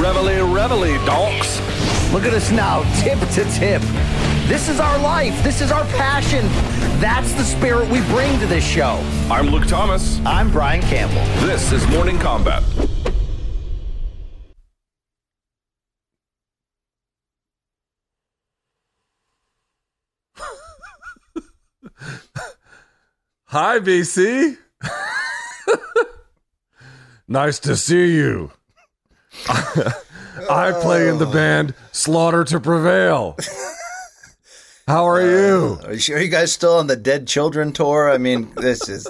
Reveille, reveille, donks. Look at us now, tip to tip. This is our life. This is our passion. That's the spirit we bring to this show. I'm Luke Thomas. I'm Brian Campbell. This is Morning Kombat. Hi, BC. nice to see you. I play in the band Slaughter to Prevail. How are you? Are you sure you guys still on the Dead Children tour? I mean, this is.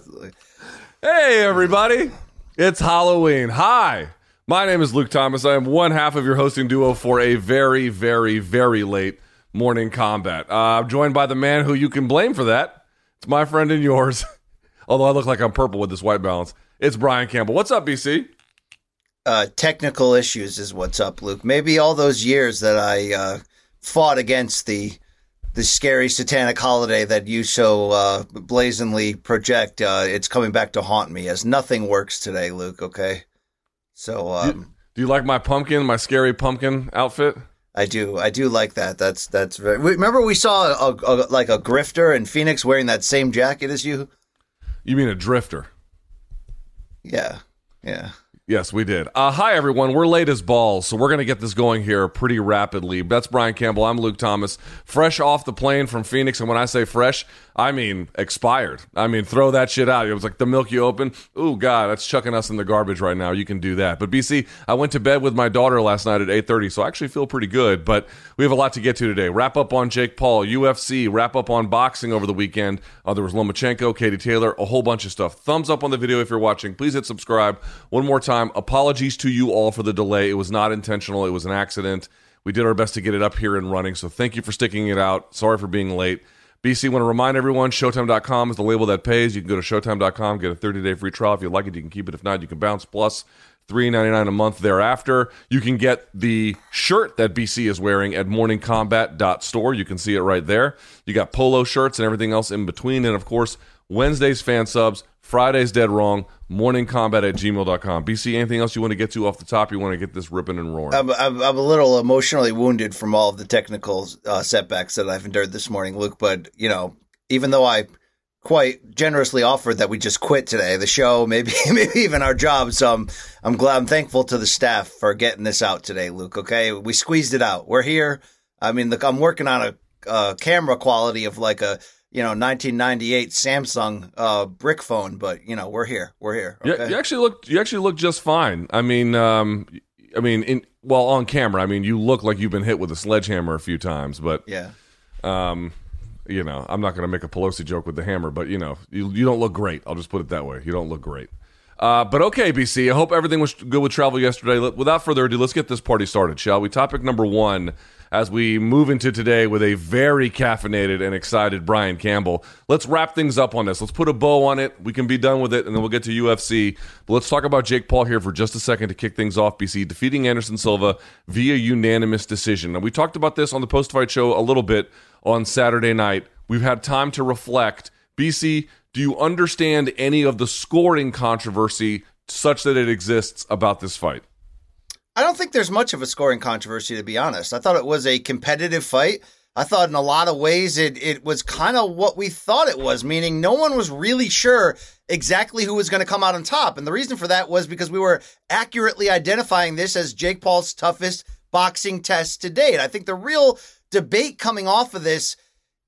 Hey, everybody. It's Halloween. Hi. My name is Luke Thomas. I am one half of your hosting duo for a very, very, very late morning kombat. Uh, I'm joined by the man who you can blame for that. It's my friend and yours. Although I look like I'm purple with this white balance. It's Brian Campbell. What's up, BC? Uh, technical issues is what's up, Luke. Maybe all those years that I uh, fought against the the scary satanic holiday that you so uh, blazingly project, uh, it's coming back to haunt me as nothing works today, Luke. Okay, so um, Do you like my pumpkin, my scary pumpkin outfit? I do, I do like that. That's that's very. Remember, we saw a, a, like a grifter in Phoenix wearing that same jacket as you. You mean a drifter? Yeah, yeah. Yes, we did. Uh, hi, everyone. We're late as balls, so we're going to get this going here pretty rapidly. That's Brian Campbell. I'm Luke Thomas, fresh off the plane from Phoenix. And when I say fresh, I mean expired. I mean, throw that shit out. It was like the milk you open. Ooh, God, that's chucking us in the garbage right now. You can do that. But BC, I went to bed with my daughter last night at 8.30, so I actually feel pretty good. But we have a lot to get to today. Wrap up on Jake Paul, UFC, wrap up on boxing over the weekend. Uh, there was Lomachenko, Katie Taylor, a whole bunch of stuff. Thumbs up on the video if you're watching. Please hit subscribe. One more time, apologies to you all for the delay. It was not intentional. It was an accident. We did our best to get it up here and running, so thank you for sticking it out. Sorry for being late. BC, want to remind everyone, Showtime.com is the label that pays. You can go to Showtime.com, get a 30-day free trial. If you like it, you can keep it. If not, you can bounce. Plus, $3.99 a month thereafter. You can get the shirt that BC is wearing at morningkombat.store. You can see it right there. You got polo shirts and everything else in between. And, of course, Wednesday's fan subs, Friday's dead wrong, morningkombat at gmail.com. BC, anything else you want to get to off the top? You want to get this ripping and roaring? I'm, I'm, I'm a little emotionally wounded from all of the technical uh, setbacks that I've endured this morning, Luke. But you know, even though I quite generously offered that we just quit today, the show, maybe maybe even our job, so I'm I'm glad, I'm thankful to the staff for getting this out today, Luke. Okay, we squeezed it out. We're here. I mean, look, I'm working on a, a camera quality of like a you know 1998 Samsung uh, brick phone, but you know we're here. We're here. You, Okay? you actually look you actually look just fine. I mean, um, I mean, in well on camera, I mean, you look like you've been hit with a sledgehammer a few times, but yeah. um, you know, I'm not going to make a Pelosi joke with the hammer, but you know, you you don't look great. I'll just put it that way. You don't look great. Uh, but okay, BC. I hope everything was good with travel yesterday. Without further ado, let's get this party started, shall we? Topic number one, as we move into today with a very caffeinated and excited Brian Campbell. Let's wrap things up on this. Let's put a bow on it. We can be done with it, and then we'll get to UFC. But let's talk about Jake Paul here for just a second to kick things off. BC defeating Anderson Silva via unanimous decision. Now we talked about this on the post-fight show a little bit on Saturday night. We've had time to reflect. BC, do you understand any of the scoring controversy such that it exists about this fight? I don't think there's much of a scoring controversy, to be honest. I thought it was a competitive fight. I thought in a lot of ways it it was kind of what we thought it was, meaning no one was really sure exactly who was going to come out on top. And the reason for that was because we were accurately identifying this as Jake Paul's toughest boxing test to date. I think the real debate coming off of this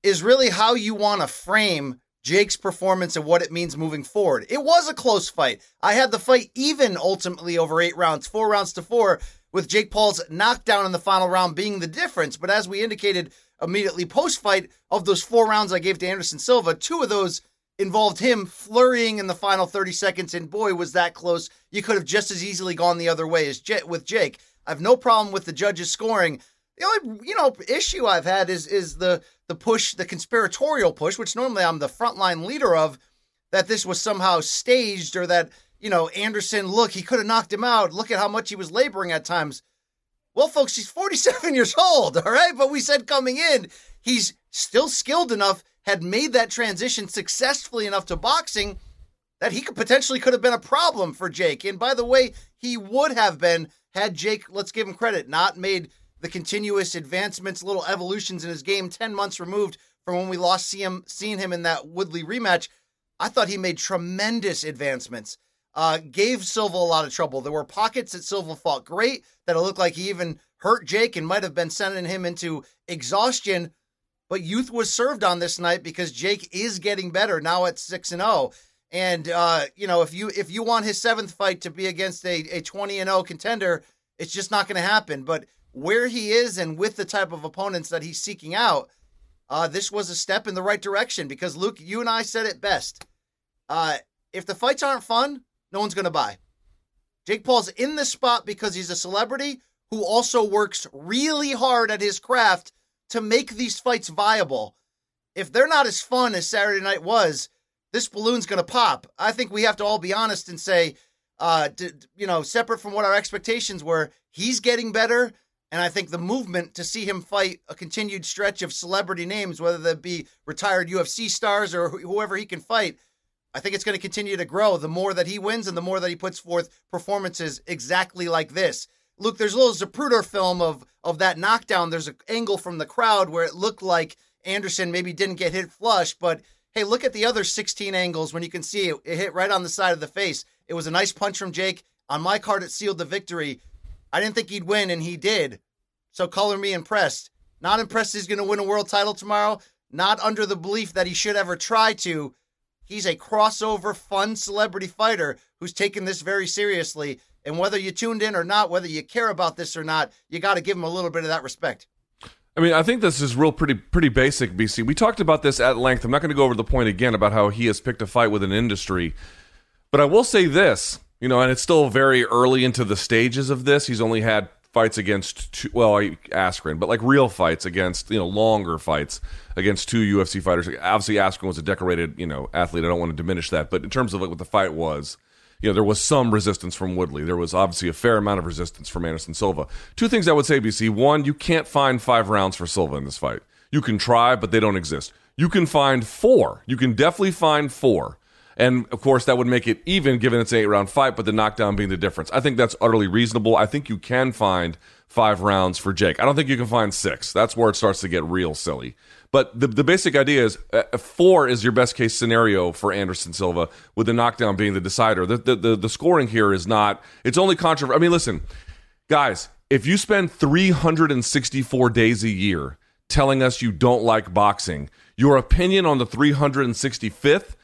is really how you want to frame Jake's performance and what it means moving forward. It was a close fight. I had the fight even ultimately over eight rounds, four rounds to four, with Jake Paul's knockdown in the final round being the difference. But as we indicated immediately post fight, of those four rounds I gave to Anderson Silva, two of those involved him flurrying in the final 30 seconds. And boy, was that close. You could have just as easily gone the other way as J- with Jake. I have no problem with the judges scoring. The only you know issue I've had is is the the push, the conspiratorial push, which normally I'm the frontline leader of, that this was somehow staged or that you know Anderson, look, he could have knocked him out. Look at how much he was laboring at times. Well, folks, he's 47 years old, all right? But we said coming in, he's still skilled enough, had made that transition successfully enough to boxing that he could potentially could have been a problem for Jake. And by the way, he would have been had Jake, let's give him credit, not made the continuous advancements, little evolutions in his game 10 months removed from when we lost see him, seeing him in that Woodley rematch. I thought he made tremendous advancements uh, gave Silva a lot of trouble. There were pockets that Silva fought great that it looked like he even hurt Jake and might have been sending him into exhaustion. But youth was served on this night because Jake is getting better now at six and zero. Oh. And uh, you know, if you if you want his seventh fight to be against a a twenty and zero oh contender, it's just not going to happen. But where he is and with the type of opponents that he's seeking out, uh, this was a step in the right direction. Because Luke, you and I said it best. Uh, if the fights aren't fun, no one's going to buy. Jake Paul's in this spot because he's a celebrity who also works really hard at his craft to make these fights viable. If they're not as fun as Saturday night was, this balloon's going to pop. I think we have to all be honest and say, uh, to, you know, separate from what our expectations were, he's getting better. And I think the movement to see him fight a continued stretch of celebrity names, whether that be retired UFC stars or wh- whoever he can fight, I think it's going to continue to grow the more that he wins and the more that he puts forth performances exactly like this. Luke, there's a little Zapruder film of of that knockdown. There's an angle from the crowd where it looked like Anderson maybe didn't get hit flush, but hey, look at the other 16 angles when you can see it, it hit right on the side of the face. It was a nice punch from Jake. On my card, it sealed the victory. I didn't think he'd win, and he did. So color me impressed. Not impressed he's going to win a world title tomorrow. Not under the belief that he should ever try to. He's a crossover, fun celebrity fighter who's taken this very seriously. And whether you tuned in or not, whether you care about this or not, you got to give him a little bit of that respect. I mean, I think this is real pretty pretty basic, BC. We talked about this at length. I'm not going to go over the point again about how he has picked a fight with an industry. But I will say this, you know, and it's still very early into the stages of this. He's only had fights against two, well, Askren, but like real fights against, you know, longer fights against two UFC fighters. Obviously, Askren was a decorated, you know, athlete. I don't want to diminish that, but in terms of like what the fight was, you know, there was some resistance from Woodley. There was obviously a fair amount of resistance from Anderson Silva. Two things I would say, BC. One, you can't find five rounds for Silva in this fight. You can try, but they don't exist. You can find four. You can definitely find four. And of course, that would make it even given it's an eight round fight, but the knockdown being the difference. I think that's utterly reasonable. I think you can find five rounds for Jake. I don't think you can find six. That's where it starts to get real silly. But the, the basic idea is uh, four is your best case scenario for Anderson Silva, with the knockdown being the decider. The, the, the, the scoring here is not, it's only controversial. I mean, listen, guys, if you spend 364 days a year telling us you don't like boxing, your opinion on the 365th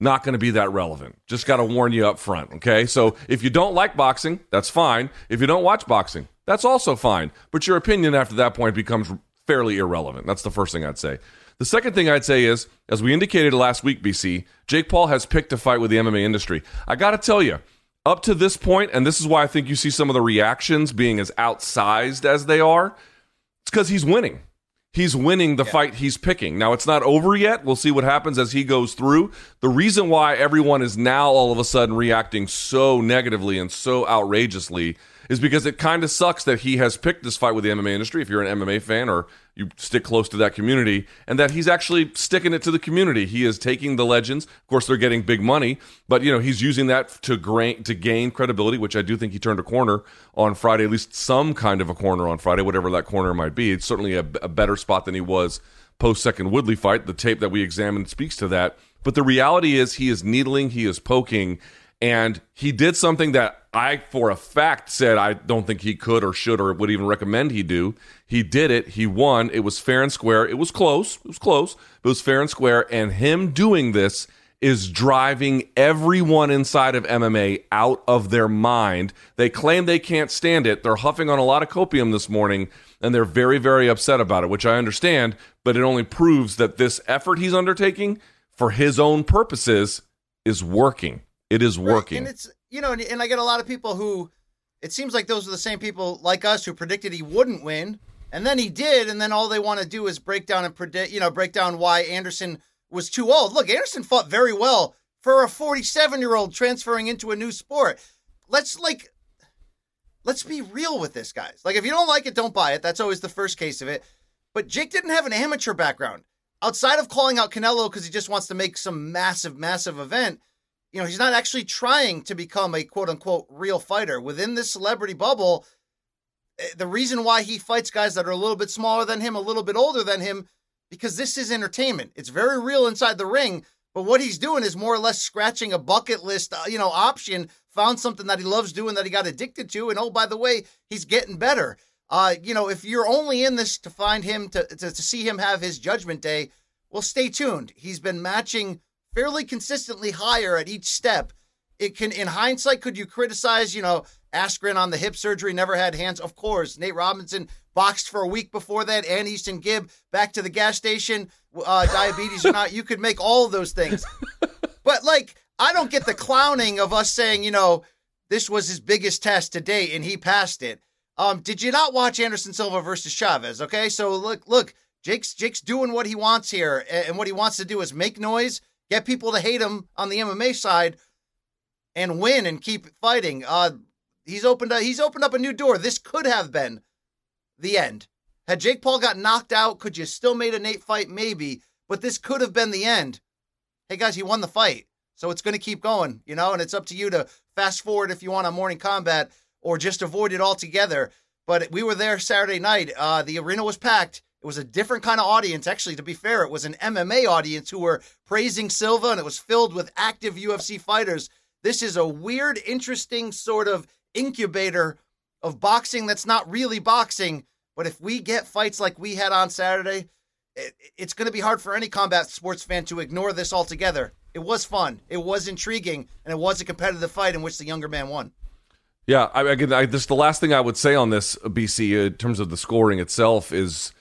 not going to be that relevant. Just got to warn you up front, okay? So if you don't like boxing, that's fine. If you don't watch boxing, that's also fine. But your opinion after that point becomes fairly irrelevant. That's the first thing I'd say. The second thing I'd say is, as we indicated last week, BC, Jake Paul has picked a fight with the MMA industry. I got to tell you, up to this point, and this is why I think you see some of the reactions being as outsized as they are, it's because he's winning. He's winning the yeah. fight he's picking. Now, it's not over yet. We'll see what happens as he goes through. The reason why everyone is now all of a sudden reacting so negatively and so outrageously is because it kind of sucks that he has picked this fight with the MMA industry. If you're an MMA fan or you stick close to that community, and that he's actually sticking it to the community. He is taking the legends. Of course, they're getting big money, but you know he's using that to gain to gain credibility, which I do think he turned a corner on Friday, at least some kind of a corner on Friday, whatever that corner might be. It's certainly a, a better spot than he was post second Woodley fight. The tape that we examined speaks to that. But the reality is, he is needling, he is poking, and he did something that I, for a fact, said I don't think he could or should or would even recommend he do. He did it. He won. It was fair and square. It was close. It was close. It was fair and square. And him doing this is driving everyone inside of MMA out of their mind. They claim they can't stand it. They're huffing on a lot of copium this morning and they're very, very upset about it, which I understand, but it only proves that this effort he's undertaking for his own purposes is working. It is working. Right, and it's you know, and I get a lot of people who it seems like those are the same people like us who predicted he wouldn't win, and then he did, and then all they want to do is break down and predict, you know, break down why Anderson was too old. Look, Anderson fought very well for a 47 year old transferring into a new sport. Let's like, let's be real with this, guys. Like, if you don't like it, don't buy it. That's always the first case of it. But Jake didn't have an amateur background outside of calling out Canelo because he just wants to make some massive, massive event you know, he's not actually trying to become a quote unquote real fighter. Within this celebrity bubble, eh, the reason why he fights guys that are a little bit smaller than him, a little bit older than him, because this is entertainment. It's very real inside the ring, but what he's doing is more or less scratching a bucket list, uh, you know, option, found something that he loves doing that he got addicted to, and oh, by the way, he's getting better. Uh, you know, if you're only in this to find him to, to, to see him have his judgment day, well, stay tuned. He's been matching fairly consistently higher at each step. It can, in hindsight, could you criticize, you know, Askren on the hip surgery, never had hands? Of course. Nate Robinson boxed for a week before that, and Easton Gibb back to the gas station, uh, diabetes or not. You could make all of those things. But, like, I don't get the clowning of us saying, you know, this was his biggest test to date and he passed it. Um, did you not watch Anderson Silva versus Chavez? Okay, so look, look, Jake's Jake's doing what he wants here, and what he wants to do is make noise get people to hate him on the MMA side, and win and keep fighting. Uh, he's opened up, he's opened up a new door. This could have been the end. Had Jake Paul got knocked out, could you still made a Nate fight? Maybe, but this could have been the end. Hey guys, he won the fight, so it's going to keep going, you know. And it's up to you to fast forward if you want on Morning Kombat or just avoid it altogether. But we were there Saturday night. Uh, the arena was packed. It was a different kind of audience. Actually, to be fair, it was an MMA audience who were praising Silva, and it was filled with active UFC fighters. This is a weird, interesting sort of incubator of boxing that's not really boxing. But if we get fights like we had on Saturday, it, it's going to be hard for any combat sports fan to ignore this altogether. It was fun, it was intriguing, and it was a competitive fight in which the younger man won. Yeah, I, again, I, this the last thing I would say on this BC in terms of the scoring itself is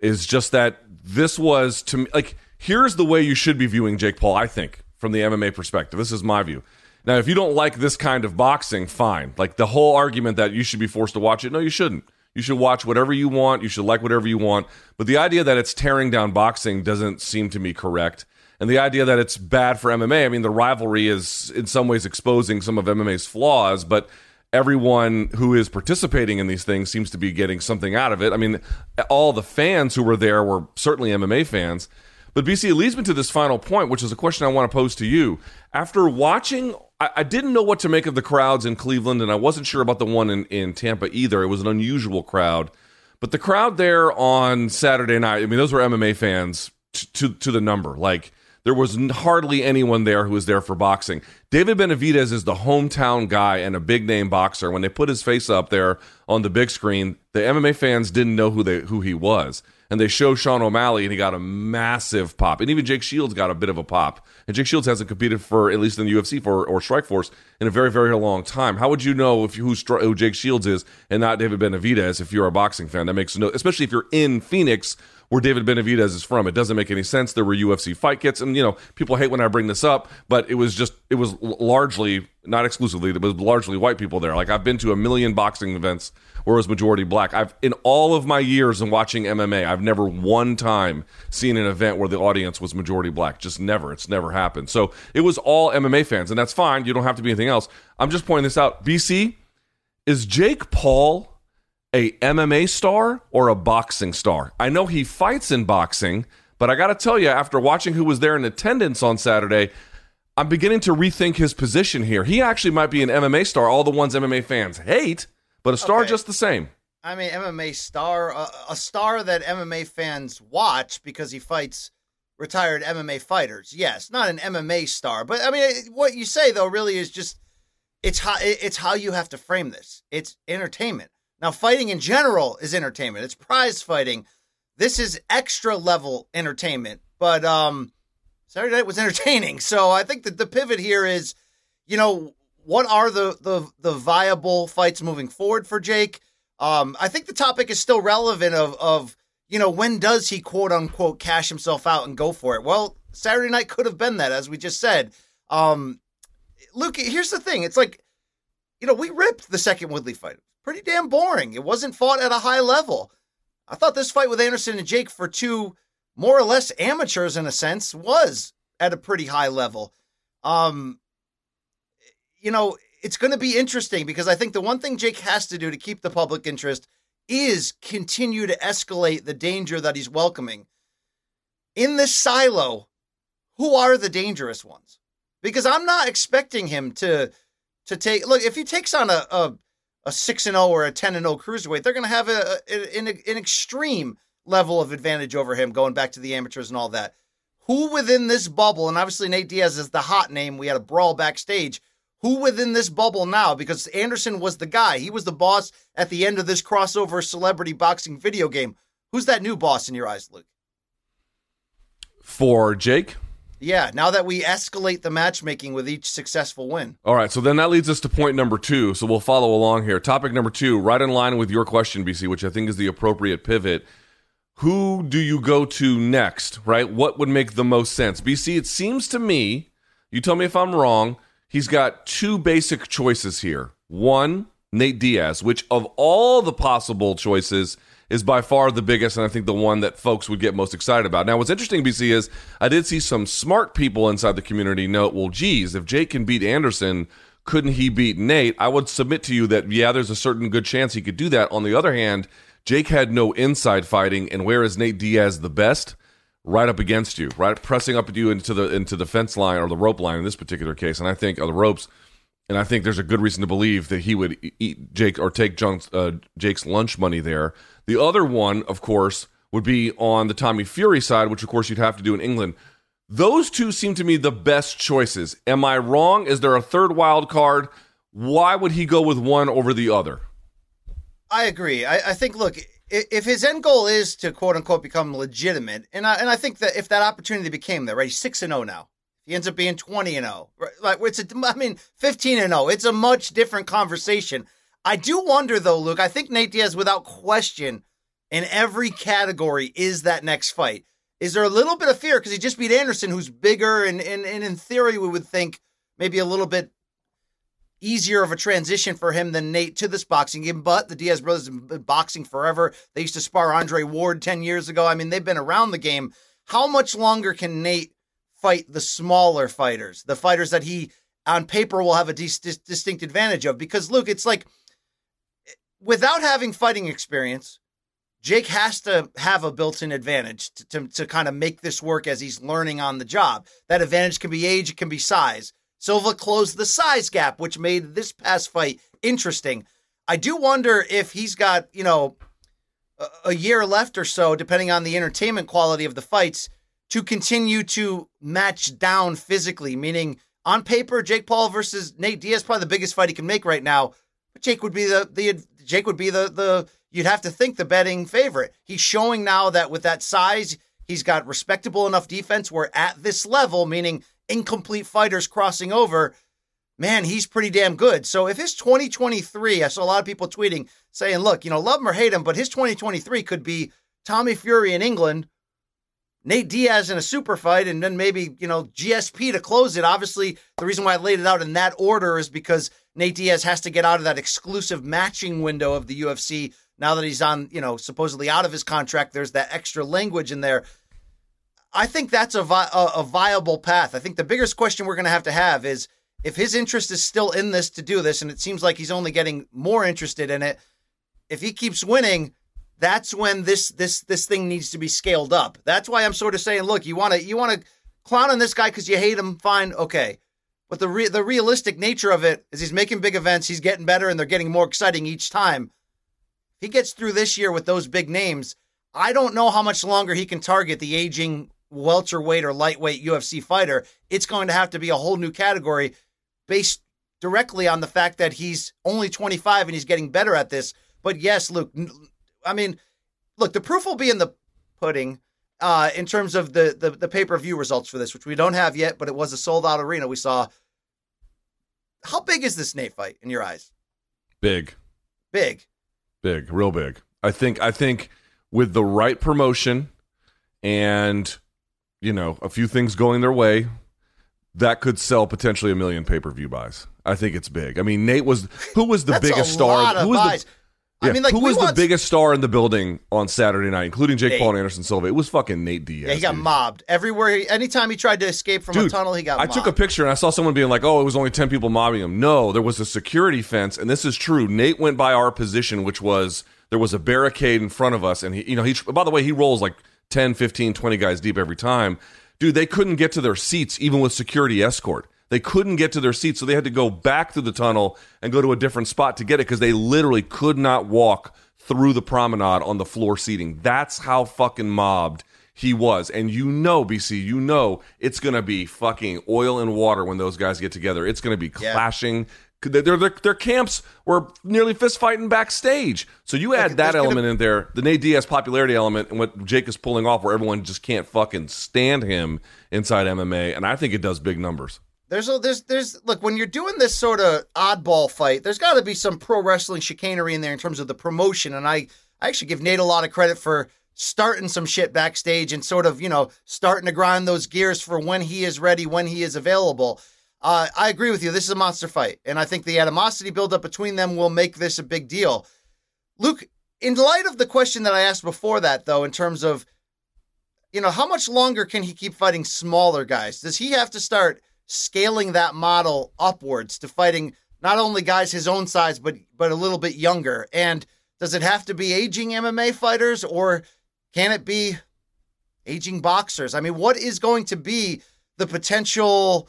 is just that this was to me like here's the way you should be viewing Jake Paul. I think from the MMA perspective, this is my view. Now, if you don't like this kind of boxing, fine. Like the whole argument that you should be forced to watch it, no, you shouldn't. You should watch whatever you want. You should like whatever you want. But the idea that it's tearing down boxing doesn't seem to me correct. And the idea that it's bad for MMA, I mean, the rivalry is in some ways exposing some of MMA's flaws, but everyone who is participating in these things seems to be getting something out of it. I mean, all the fans who were there were certainly MMA fans. But BC, it leads me to this final point, which is a question I want to pose to you. After watching, I, I, didn't know what to make of the crowds in Cleveland, and I wasn't sure about the one in, in Tampa either. It was an unusual crowd. But the crowd there on Saturday night, I mean, those were MMA fans to, to the number. Like, there was hardly anyone there who was there for boxing. David Benavidez is the hometown guy and a big name boxer. When they put his face up there on the big screen, the MMA fans didn't know who they who he was. And they show Sean O'Malley and he got a massive pop. And even Jake Shields got a bit of a pop. And Jake Shields hasn't competed for at least in the UFC for or Strikeforce in a very very long time. How would you know if who, who Jake Shields is and not David Benavidez if you're a boxing fan? That makes no especially if you're in Phoenix where David Benavidez is from. It doesn't make any sense. There were UFC fight kits, and you know people hate when I bring this up, but it was just it was largely not exclusively it was largely white people there. Like I've been to a million boxing events where it was majority black. I've in all of my years in watching MMA, I've never one time seen an event where the audience was majority black. Just never. It's never happened. So it was all MMA fans, and that's fine. You don't have to be anything else. I'm just pointing this out. BC Is Jake Paul a MMA star or a boxing star? I know he fights in boxing, but I got to tell you, after watching who was there in attendance on Saturday, I'm beginning to rethink his position here. He actually might be an MMA star, all the ones MMA fans hate, but a star Okay. just the same. I mean, MMA star, uh, a star that MMA fans watch because he fights retired MMA fighters. Yes, not an MMA star, but I mean, what you say though really is just it's how it's how you have to frame this. It's entertainment. Now, fighting in general is entertainment. It's prize fighting. This is extra level entertainment, but um, Saturday night was entertaining. So I think that the pivot here is, you know, what are the the the viable fights moving forward for Jake? Um, I think the topic is still relevant of of you know when does he quote unquote cash himself out and go for it? Well, Saturday night could have been that, as we just said. Um, Luke, here's the thing: it's like you know we ripped the second Woodley fight. Pretty damn boring. It wasn't fought at a high level. I thought this fight with Anderson and Jake for two more or less amateurs in a sense was at a pretty high level. Um, you know, it's going to be interesting because I think the one thing Jake has to do to keep the public interest is continue to escalate the danger that he's welcoming. In this silo, who are the dangerous ones? Because I'm not expecting him to to take look if he takes on a a, a 6 and 0 or a 10 and 0 cruiserweight, they're going to have a, a an, an extreme level of advantage over him going back to the amateurs and all that. Who within this bubble, and obviously Nate Diaz is the hot name. We had a brawl backstage. Who within this bubble now? Because Anderson was the guy. He was the boss at the end of this crossover celebrity boxing video game. Who's that new boss in your eyes, Luke? For Jake, Yeah, now that we escalate the matchmaking with each successful win. All right, so then that leads us to point number two. So we'll follow along here. Topic number two, right in line with your question, BC, which I think is the appropriate pivot. Who do you go to next, right? What would make the most sense? BC, it seems to me, you tell me if I'm wrong, he's got two basic choices here. One, Nate Diaz, which of all the possible choices is by far the biggest, and I think the one that folks would get most excited about. Now, what's interesting, BC, is I did see some smart people inside the community note, well, geez, if Jake can beat Anderson, couldn't he beat Nate? I would submit to you that, yeah, there's a certain good chance he could do that. On the other hand, Jake had no inside fighting, and where is Nate Diaz the best? Right up against you, right, pressing up at you into the into the fence line or the rope line in this particular case, and I think or the ropes, and I think there's a good reason to believe that he would eat Jake or take uh, Jake's lunch money there. The other one, of course, would be on the Tommy Fury side, which of course you'd have to do in England. Those two seem to me the best choices. Am I wrong? Is there a third wild card? Why would he go with one over the other? I agree. I, I think, look, if his end goal is to quote unquote become legitimate, and I, and I think that if that opportunity became there, right, he's 6 and 0 now. He ends up being 20 and 0. Right? Like, it's a, I mean, 15 and 0. It's a much different conversation. I do wonder, though, Luke, I think Nate Diaz, without question, in every category, is that next fight. Is there a little bit of fear because he just beat Anderson, who's bigger, and, and, and in theory, we would think maybe a little bit easier of a transition for him than Nate to this boxing game. But the Diaz brothers have been boxing forever. They used to spar Andre Ward 10 years ago. I mean, they've been around the game. How much longer can Nate fight the smaller fighters, the fighters that he on paper will have a dis- dis- distinct advantage of? Because, Luke, it's like without having fighting experience, Jake has to have a built-in advantage to, to, to kind of make this work as he's learning on the job. That advantage can be age, it can be size. Silva closed the size gap, which made this past fight interesting. I do wonder if he's got, you know, a, a year left or so, depending on the entertainment quality of the fights, to continue to match down physically. Meaning, on paper, Jake Paul versus Nate Diaz probably the biggest fight he can make right now. But Jake would be the the Jake would be the the you'd have to think the betting favorite. He's showing now that with that size, he's got respectable enough defense. Where at this level, meaning incomplete fighters crossing over, man, he's pretty damn good. So if his 2023, I saw a lot of people tweeting saying, look, you know, love him or hate him, but his 2023 could be Tommy Fury in England, Nate Diaz in a super fight, and then maybe, you know, GSP to close it. Obviously, the reason why I laid it out in that order is because Nate Diaz has to get out of that exclusive matching window of the UFC. Now that he's on, you know, supposedly out of his contract, there's that extra language in there. I think that's a, vi- a, a viable path. I think the biggest question we're going to have to have is if his interest is still in this to do this, and it seems like he's only getting more interested in it, if he keeps winning, that's when this this this thing needs to be scaled up. That's why I'm sort of saying, look, you want to you want to clown on this guy because you hate him, fine, okay. But the re- the realistic nature of it is he's making big events, he's getting better, and they're getting more exciting each time. He gets through this year with those big names, I don't know how much longer he can target the aging welterweight or lightweight UFC fighter. It's going to have to be a whole new category based directly on the fact that he's only 25 and he's getting better at this. But yes, Luke, I mean, look, the proof will be in the pudding uh, in terms of the, the, the pay per view results for this, which we don't have yet, but it was a sold out arena. We saw. How big is this Nate fight in your eyes? Big, Big. big, real big. I think. I think with the right promotion and you know a few things going their way, that could sell potentially a million pay per view buys. I think it's big. I mean, Nate was who was the That's biggest star? who was buys. the I mean, like, who was want- the biggest star in the building on Saturday night, including Jake Nate. Paul and Anderson Silva? It was fucking Nate Diaz. Yeah, he got dude. mobbed everywhere. He, anytime he tried to escape from a tunnel, he got. I mobbed. took a picture and I saw someone being like, "Oh, it was only ten people mobbing him." No, there was a security fence, and this is true. Nate went by our position, which was there was a barricade in front of us, and he, you know, he. By the way, he rolls like 10, 15, 20 guys deep every time. Dude, they couldn't get to their seats even with security escort. They couldn't get to their seats, so they had to go back through the tunnel and go to a different spot to get it because they literally could not walk through the promenade on the floor seating. That's how fucking mobbed he was. And you know, BC, you know it's going to be fucking oil and water when those guys get together. It's going to be Yeah. clashing. Their, their, their camps were nearly fist fighting backstage. So you add that gonna- element in there, the Nate Diaz popularity element, and what Jake is pulling off, where everyone just can't fucking stand him inside MMA. And I think it does big numbers. There's a there's there's look when you're doing this sort of oddball fight, there's got to be some pro wrestling chicanery in there in terms of the promotion, and I I actually give Nate a lot of credit for starting some shit backstage and sort of you know starting to grind those gears for when he is ready, when he is available. Uh, I agree with you. This is a monster fight, and I think the animosity buildup between them will make this a big deal. Luke, in light of the question that I asked before that, though, in terms of you know, how much longer can he keep fighting smaller guys? Does he have to start scaling that model upwards to fighting not only guys his own size, but but a little bit younger? And does it have to be aging MMA fighters, or can it be aging boxers? I mean, what is going to be the potential?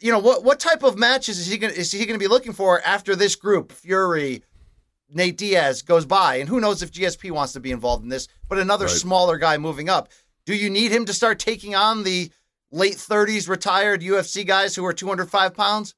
You know, what what type of matches is he going is he going to be looking for after this group? Fury, Nate Diaz goes by, and who knows if GSP wants to be involved in this, but another Right. smaller guy moving up. Do you need him to start taking on the late 30s retired UFC guys who are 205 pounds?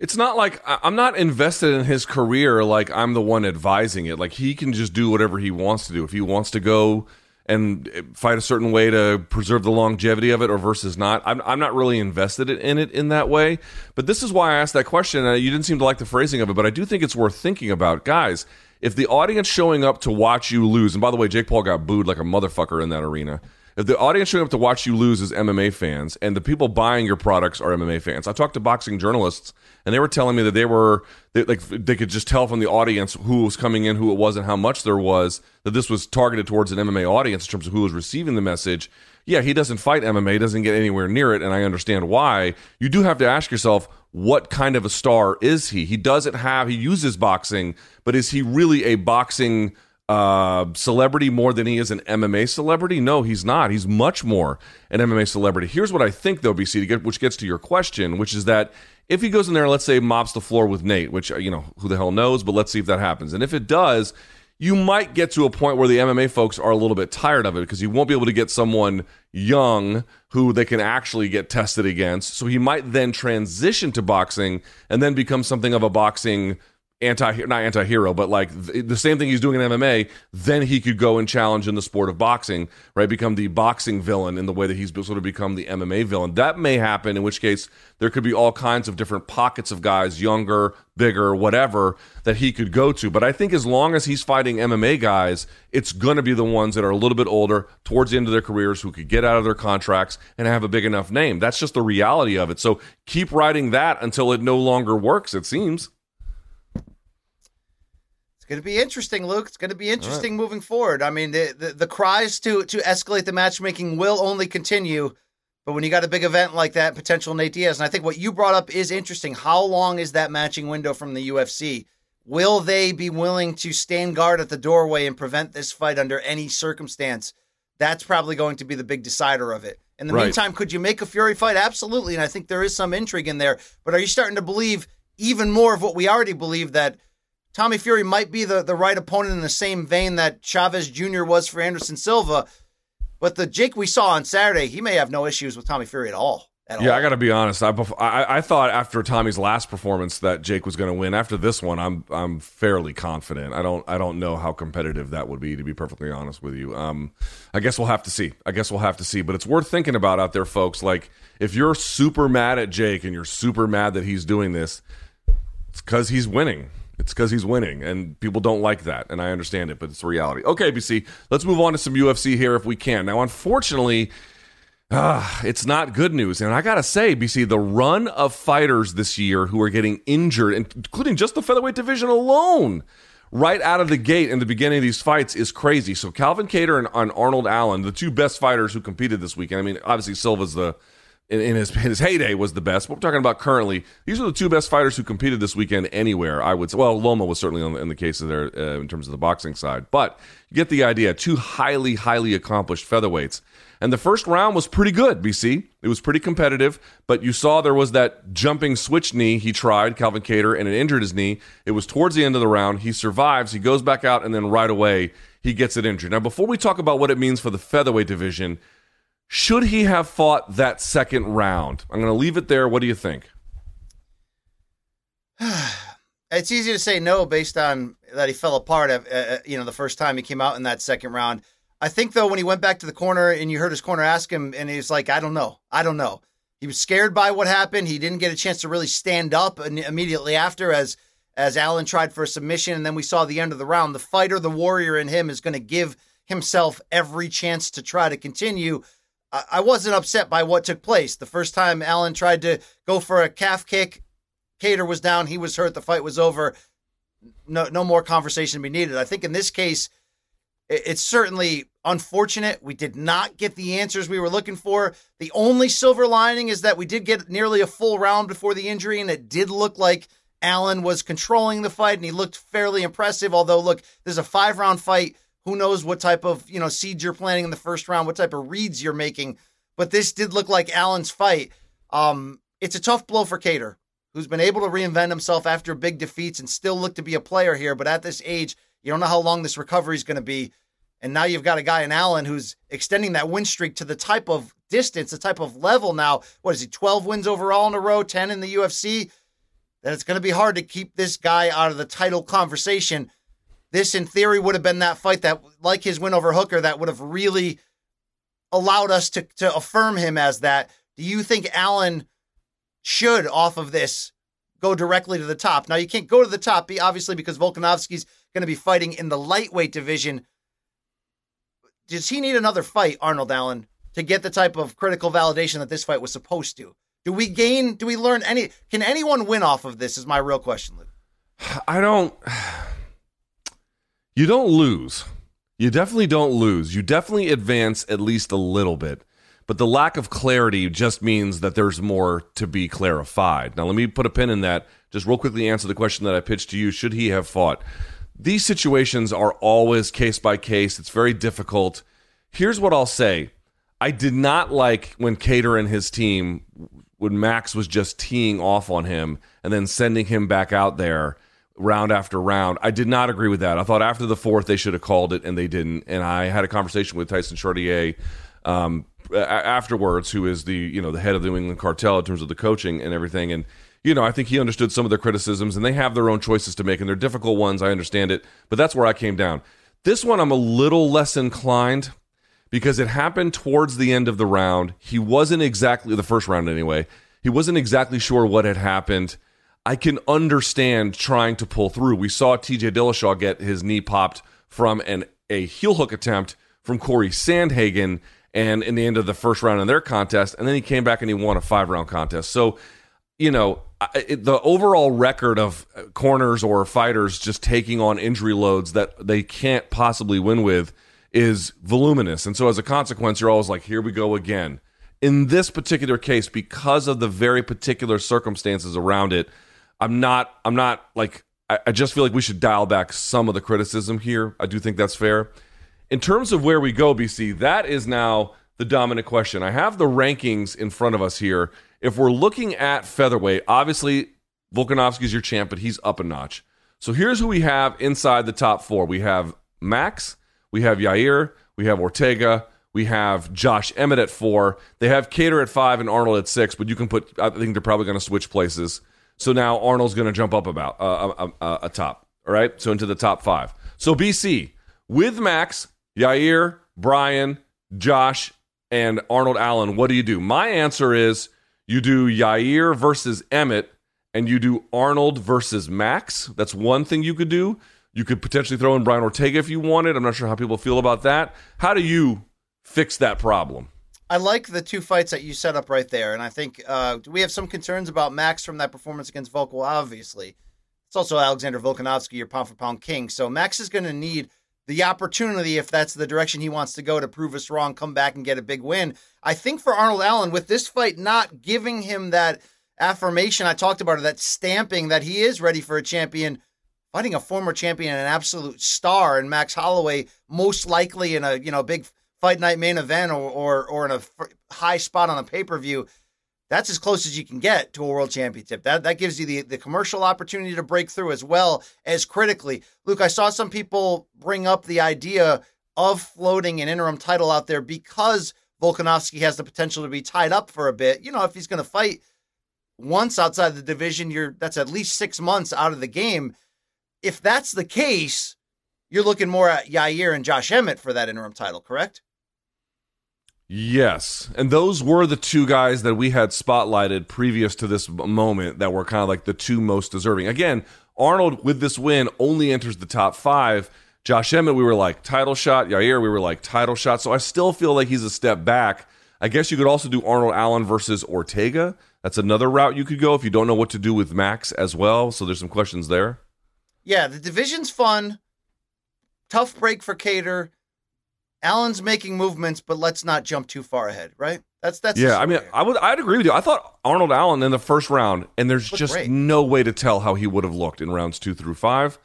It's not like I'm not invested in his career like I'm the one advising it. Like he can just do whatever he wants to do. If he wants to go and eh, fight a certain way to preserve the longevity of it or versus not, I'm, I'm not really invested in it in that way. But this is why I asked that question. You didn't seem to like the phrasing of it, but I do think it's worth thinking about. Guys, if the audience showing up to watch you lose, and by the way, Jake Paul got booed like a motherfucker in that arena. If the audience showing up to watch you lose is MMA fans, and the people buying your products are MMA fans, I talked to boxing journalists, and they were telling me that they were they, like they could just tell from the audience who was coming in, who it was, and how much there was. That this was targeted towards an MMA audience in terms of who was receiving the message. Yeah, he doesn't fight MMA, doesn't get anywhere near it, and I understand why. You do have to ask yourself, what kind of a star is he? He doesn't have. He uses boxing, but is he really a boxing? Uh, celebrity more than he is an MMA celebrity? No, he's not. He's much more an MMA celebrity. Here's what I think, though, BC, get, which gets to your question, which is that if he goes in there, let's say, mops the floor with Nate, which, uh, you know, who the hell knows, but let's see if that happens. And if it does, you might get to a point where the MMA folks are a little bit tired of it because you won't be able to get someone young who they can actually get tested against. So he might then transition to boxing and then become something of a boxing anti not anti-hero but like th- the same thing he's doing in MMA then he could go and challenge in the sport of boxing right? Become the boxing villain in the way that he's sort of become the MMA villain. That may happen in which case there could be all kinds of different pockets of guys younger bigger whatever that he could go to. But I think as long as he's fighting MMA guys it's going to be the ones that are a little bit older towards the end of their careers who could get out of their contracts and have a big enough name. That's just the reality of it. So keep writing that until it no longer works it seems going to be interesting, Luke. It's going to be interesting moving forward. I mean, the, the the cries to to escalate the matchmaking will only continue. But when you got a big event like that, potential Nate Diaz, and I think what you brought up is interesting. How long is that matching window from the UFC? Will they be willing to stand guard at the doorway and prevent this fight under any circumstance? That's probably going to be the big decider of it. In the Right. meantime, could you make a Fury fight? Absolutely. And I think there is some intrigue in there. But are you starting to believe even more of what we already believe that Tommy Fury might be the, the right opponent in the same vein that Chavez Jr. was for Anderson Silva? But the Jake we saw on Saturday, he may have no issues with Tommy Fury at all. At Yeah, all. I got to be honest. I, I I thought after Tommy's last performance that Jake was going to win. After this one, I'm I'm fairly confident. I don't I don't know how competitive that would be to be perfectly honest with you. Um, I guess we'll have to see. I guess we'll have to see. But it's worth thinking about out there, folks. Like if you're super mad at Jake and you're super mad that he's doing this, it's because he's winning. It's because he's winning, and people don't like that, and I understand it, but it's reality. Okay, BC, let's move on to some UFC here if we can. Now, unfortunately, ah, it's not good news, and I gotta say, BC, the run of fighters this year who are getting injured, including just the featherweight division alone, right out of the gate in the beginning of these fights is crazy. So Calvin Kattar and, and Arnold Allen, the two best fighters who competed this weekend. I mean, obviously Silva's the in, in his his heyday was the best. But we're talking about currently. These are the two best fighters who competed this weekend anywhere. I would say. Well, Loma was certainly on in the case of there uh, in terms of the boxing side, but you get the idea. Two highly highly accomplished featherweights. And the first round was pretty good, BC. It was pretty competitive, but you saw there was that jumping switch knee he tried, Calvin Kattar, and it injured his knee. It was towards the end of the round. He survives. He goes back out, and then right away, he gets it injured. Now, before we talk about what it means for the featherweight division, should he have fought that second round? I'm going to leave it there. What do you think? It's easy to say no based on that he fell apart. Uh, you know, the first time he came out in that second round. I think though, when he went back to the corner and you heard his corner ask him, and he's like, "I don't know, I don't know." He was scared by what happened. He didn't get a chance to really stand up and immediately after, as as Allen tried for a submission, and then we saw the end of the round. The fighter, the warrior in him, is going to give himself every chance to try to continue. I, wasn't upset by what took place the first time Allen tried to go for a calf kick. Kattar was down. He was hurt. The fight was over. No, no more conversation to be needed. I think in this case, it- it's certainly unfortunate. We did not get the answers we were looking for. The only silver lining is that we did get nearly a full round before the injury, and it did look like Allen was controlling the fight, and he looked fairly impressive. Although, look, there's a five round fight. Who knows what type of you know seeds you're planting in the first round, what type of reads you're making. But this did look like Allen's fight. Um, it's a tough blow for Kattar, who's been able to reinvent himself after big defeats and still look to be a player here. But at this age, you don't know how long this recovery is going to be. And now you've got a guy in Allen who's extending that win streak to the type of distance, the type of level now. What is he, 12 wins overall in a row, 10 in the UFC? That it's going to be hard to keep this guy out of the title conversation. This, in theory, would have been that fight that, like his win over Hooker, that would have really allowed us to, to affirm him as that. Do you think Allen should, off of this, go directly to the top? Now, you can't go to the top, obviously, because Volkanovski's going to be fighting in the lightweight division. Does he need another fight, Arnold Allen, to get the type of critical validation that this fight was supposed to? Do we gain, do we learn any, can anyone win off of this? Is my real question, Luke. I don't. You don't lose. You definitely don't lose. You definitely advance at least a little bit. But the lack of clarity just means that there's more to be clarified. Now, let me put a pin in that. Just real quickly answer the question that I pitched to you. Should he have fought? These situations are always case by case. It's very difficult. Here's what I'll say I did not like when Kattar and his team, when Max was just teeing off on him and then sending him back out there round after round. I did not agree with that. I thought after the fourth they should have called it and they didn't. And I had a conversation with Tyson Chartier um, afterwards, who is the you know the head of the New England cartel in terms of the coaching and everything. And you know I think he understood some of their criticisms and they have their own choices to make and they're difficult ones. I understand it, but that's where I came down. This one I'm a little less inclined because it happened towards the end of the round. He wasn't exactly the first round anyway. He wasn't exactly sure what had happened. I can understand trying to pull through. We saw TJ Dillashaw get his knee popped from an a heel hook attempt from Corey Sandhagen and in the end of the first round in their contest and then he came back and he won a 5 round contest. So, you know, the overall record of uh, corners or fighters just taking on injury loads that they can't possibly win with is voluminous. And so as a consequence, you're always like, here we go again. In this particular case, because of the very particular circumstances around it, I'm not. I'm not like. I, I just feel like we should dial back some of the criticism here. I do think that's fair. In terms of where we go, BC, that is now the dominant question. I have the rankings in front of us here. If we're looking at featherweight, obviously Volkanovski's your champ, but he's up a notch. So here's who we have inside the top four. We have Max, we have Yair, we have Ortega, we have Josh Emmett at four. They have Kattar at five and Arnold at six, but you can put. I think they're probably going to switch places. So now Arnold's going to jump up about uh, uh, uh, a top. All right, so into the top five. So BC with Max, Yair, Brian, Josh, and Arnold Allen. What do you do? My answer is you do Yair versus Emmett and you do Arnold versus Max. That's one thing you could do. You could potentially throw in Brian Ortega if you wanted. I'm not sure how people feel about that. How do you fix that problem? I like the two fights that you set up right there, and I think uh, we have some concerns about Max from that performance against Volk. obviously, it's also Alexander Volkanovski, your pound for pound king. So Max is going to need the opportunity, if that's the direction he wants to go, to prove us wrong, come back and get a big win. I think for Arnold Allen, with this fight not giving him that affirmation I talked about, that stamping that he is ready for a champion, fighting a former champion an absolute star and Max Holloway, most likely in a you know big fight night main event or or, or in a high spot on a pay per view. That's as close as you can get to a world championship. That that gives you the, the commercial opportunity to break through as well as critically. Luke, I saw some people bring up the idea of floating an interim title out there because Volkanovski has the potential to be tied up for a bit. You know, if he's going to fight once outside the division, you're that's at least six months out of the game. If that's the case, you're looking more at Yair and Josh Emmett for that interim title, correct? Yes. And those were the two guys that we had spotlighted previous to this moment that were kind of like the two most deserving. Again, Arnold with this win only enters the top five. Josh Emmett, we were like title shot. Yair, we were like title shot. So I still feel like he's a step back. I guess you could also do Arnold Allen versus Ortega that's another route you could go if you don't know what to do with Max as well. So there's some questions there. Yeah, the division's fun. Tough break for Kattar. Allen's making movements, but let's not jump too far ahead, right? That's that's yeah. I mean, here. I would I'd agree with you. I thought Arnold Allen in the first round, and there's just great. no way to tell how he would have looked in rounds two through five.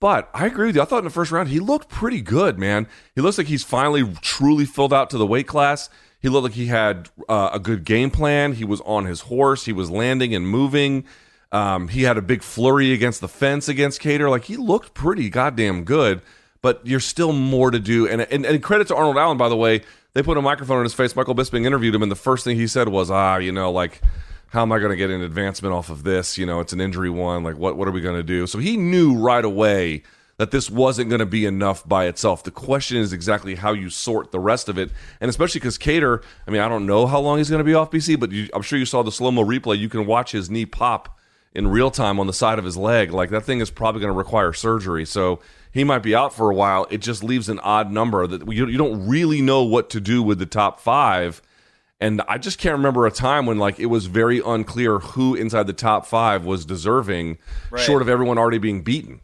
But I agree with you. I thought in the first round he looked pretty good, man. He looks like he's finally truly filled out to the weight class. He looked like he had uh, a good game plan. He was on his horse. He was landing and moving. Um, he had a big flurry against the fence against Kattar. Like he looked pretty goddamn good. But you're still more to do. And, and, and credit to Arnold Allen, by the way. They put a microphone on his face. Michael Bisping interviewed him, and the first thing he said was, "Ah, you know, like." how am I going to get an advancement off of this? You know, it's an injury one. Like, what what are we going to do? So he knew right away that this wasn't going to be enough by itself. The question is exactly how you sort the rest of it, and especially because Kattar. I mean, I don't know how long he's going to be off BC, but you, I'm sure you saw the slow mo replay. You can watch his knee pop in real time on the side of his leg. Like that thing is probably going to require surgery. So he might be out for a while. It just leaves an odd number that you, you don't really know what to do with the top five. And I just can't remember a time when like it was very unclear who inside the top five was deserving, right. short of everyone already being beaten.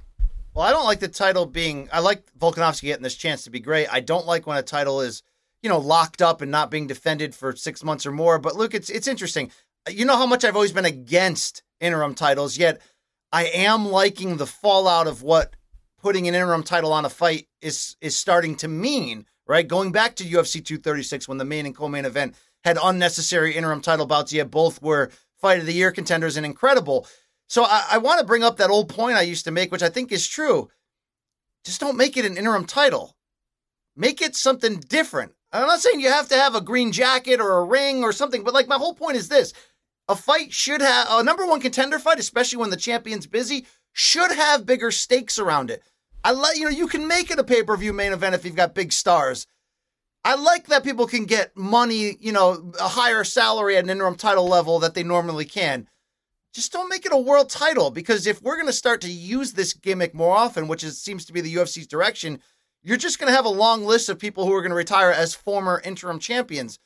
Well, I don't like the title being. I like Volkanovski getting this chance to be great. I don't like when a title is, you know, locked up and not being defended for six months or more. But look, it's it's interesting. You know how much I've always been against interim titles, yet I am liking the fallout of what putting an interim title on a fight is is starting to mean. Right, going back to UFC 236 when the main and co-main event had unnecessary interim title bouts, yet both were fight of the year contenders and incredible. So I, I want to bring up that old point I used to make, which I think is true. Just don't make it an interim title. Make it something different. I'm not saying you have to have a green jacket or a ring or something, but like my whole point is this. A fight should have a number one contender fight, especially when the champion's busy, should have bigger stakes around it. I let you know you can make it a pay-per-view main event if you've got big stars. I like that people can get money, you know, a higher salary at an interim title level that they normally can just don't make it a world title because if we're going to start to use this gimmick more often, which is, seems to be the UFC's direction, you're just going to have a long list of people who are going to retire as former interim champions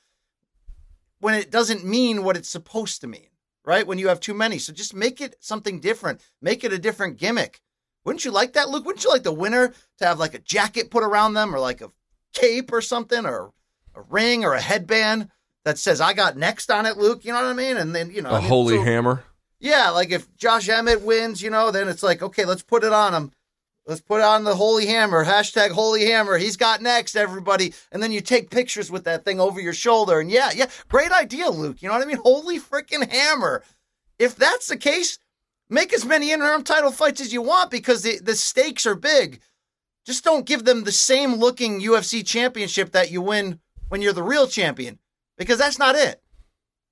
when it doesn't mean what it's supposed to mean, right? When you have too many. So just make it something different, make it a different gimmick. Wouldn't you like that, Luke? Wouldn't you like the winner to have like a jacket put around them or like a cape or something or a ring or a headband? that says I got next on it, Luke. You know what I mean? And then you know, A I mean, holy so- hammer. Yeah, like if Josh Emmett wins, you know, then it's like okay, let's put it on him. Let's put on the holy hammer. Hashtag holy hammer. He's got next, everybody. And then you take pictures with that thing over your shoulder. And yeah, yeah, great idea, Luke. You know what I mean? Holy freaking hammer. If that's the case, make as many interim title fights as you want because the, the stakes are big. Just don't give them the same looking UFC championship that you win when you're the real champion because that's not it.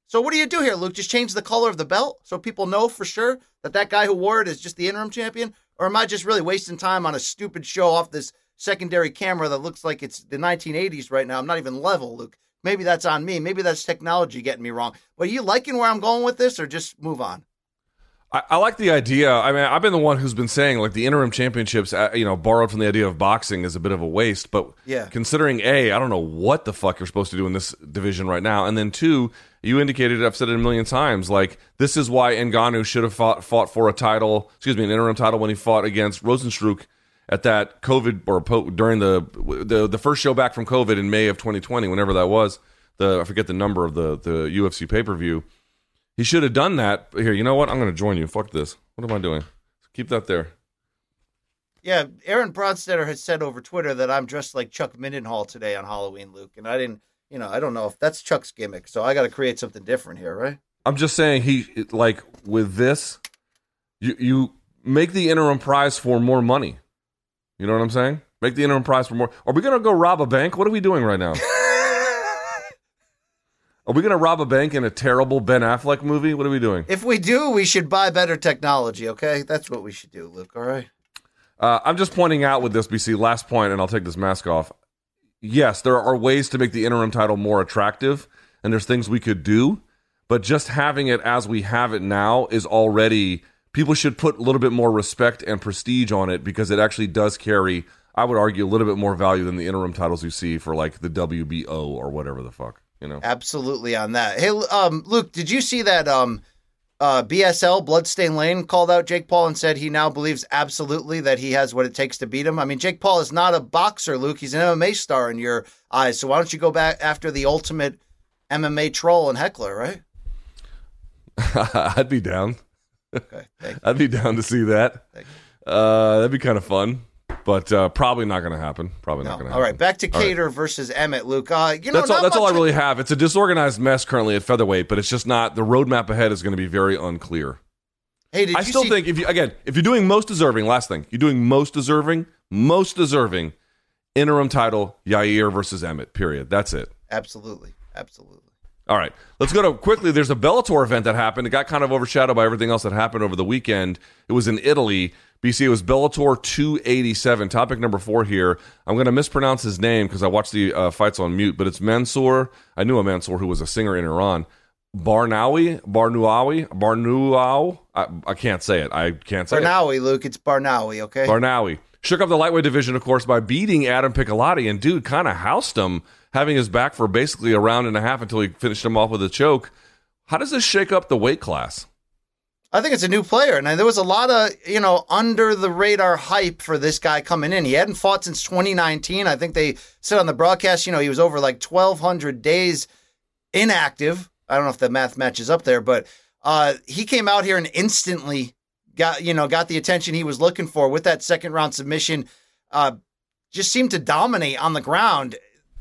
So what do you do here, Luke? Just change the color of the belt so people know for sure that that guy who wore it is just the interim champion? Or am I just really wasting time on a stupid show off this secondary camera that looks like it's the 1980s right now? I'm not even level, Luke. Maybe that's on me. Maybe that's technology getting me wrong. But are you liking where I'm going with this or just move on? I, I like the idea. I mean, I've been the one who's been saying like the interim championships, uh, you know, borrowed from the idea of boxing is a bit of a waste. But Yeah. considering a, I don't know what the fuck you're supposed to do in this division right now, and then two, you indicated I've said it a million times. Like this is why Ngannou should have fought fought for a title, excuse me, an interim title when he fought against Rozenstruik at that COVID or po- during the the the first show back from COVID in May of 2020, whenever that was. The I forget the number of the the UFC pay per view. He should have done that. Here, you know what? I'm going to join you. Fuck this. What am I doing? Keep that there. Yeah, Aaron Bronsteter has said over Twitter that I'm dressed like Chuck Mindenhall today on Halloween, Luke. And I didn't, you know, I don't know if that's Chuck's gimmick. So I got to create something different here, right? I'm just saying he like with this, you you make the interim prize for more money. You know what I'm saying? Make the interim prize for more. Are we going to go rob a bank? What are we doing right now? Are we going to rob a bank in a terrible Ben Affleck movie? What are we doing? If we do, we should buy better technology, okay? That's what we should do, Luke, all right? Uh, I'm just pointing out with this, BC, last point, and I'll take this mask off. Yes, there are ways to make the interim title more attractive, and there's things we could do, but just having it as we have it now is already. People should put a little bit more respect and prestige on it because it actually does carry, I would argue, a little bit more value than the interim titles you see for like the WBO or whatever the fuck, you know? Absolutely on that. Hey, um, Luke, did you see that um, uh, BSL Bloodstain Lane called out Jake Paul and said he now believes absolutely that he has what it takes to beat him? I mean, Jake Paul is not a boxer, Luke. He's an MMA star in your eyes. So why don't you go back after the ultimate MMA troll and heckler, right? I'd be down. Okay, thank you. I'd be down to see that. Uh, that'd be kind of fun, but uh, probably not going to happen. Probably not going to happen. All right, back to All right. Kattar versus Emmett, Luke. Uh, you know, That's all. That's all I really have. It's a disorganized mess currently at featherweight, but it's just not. The roadmap ahead is going to be very unclear. Hey, did I you still see- think if you again, if you're doing most deserving, last thing you're doing most deserving, most deserving, interim title Yair versus Emmett. Period. That's it. Absolutely, absolutely. All right, let's go to quickly. There's a Bellator event that happened. It got kind of overshadowed by everything else that happened over the weekend. It was in Italy. BC. It was Bellator 287. Topic number four here. I'm going to mispronounce his name because I watched the uh, fights on mute, but it's Mansour. I knew a Mansour who was a singer in Iran. Barnaoui, Barnuawi, Barnuau. I, I can't say it. I can't say it. Barnaoui, Luke. It's Barnaoui, okay? Barnaoui shook up the lightweight division, of course, by beating Adam Piccolotti, and dude kind of housed him, having his back for basically a round and a half until he finished him off with a choke. How does this shake up the weight class? I think it's a new player, and there was a lot of you know under the radar hype for this guy coming in. He hadn't fought since 2019. I think they said on the broadcast, you know, he was over like 1,200 days inactive. I don't know if the math matches up there, but uh, he came out here and instantly got you know got the attention he was looking for with that second round submission. Uh, just seemed to dominate on the ground.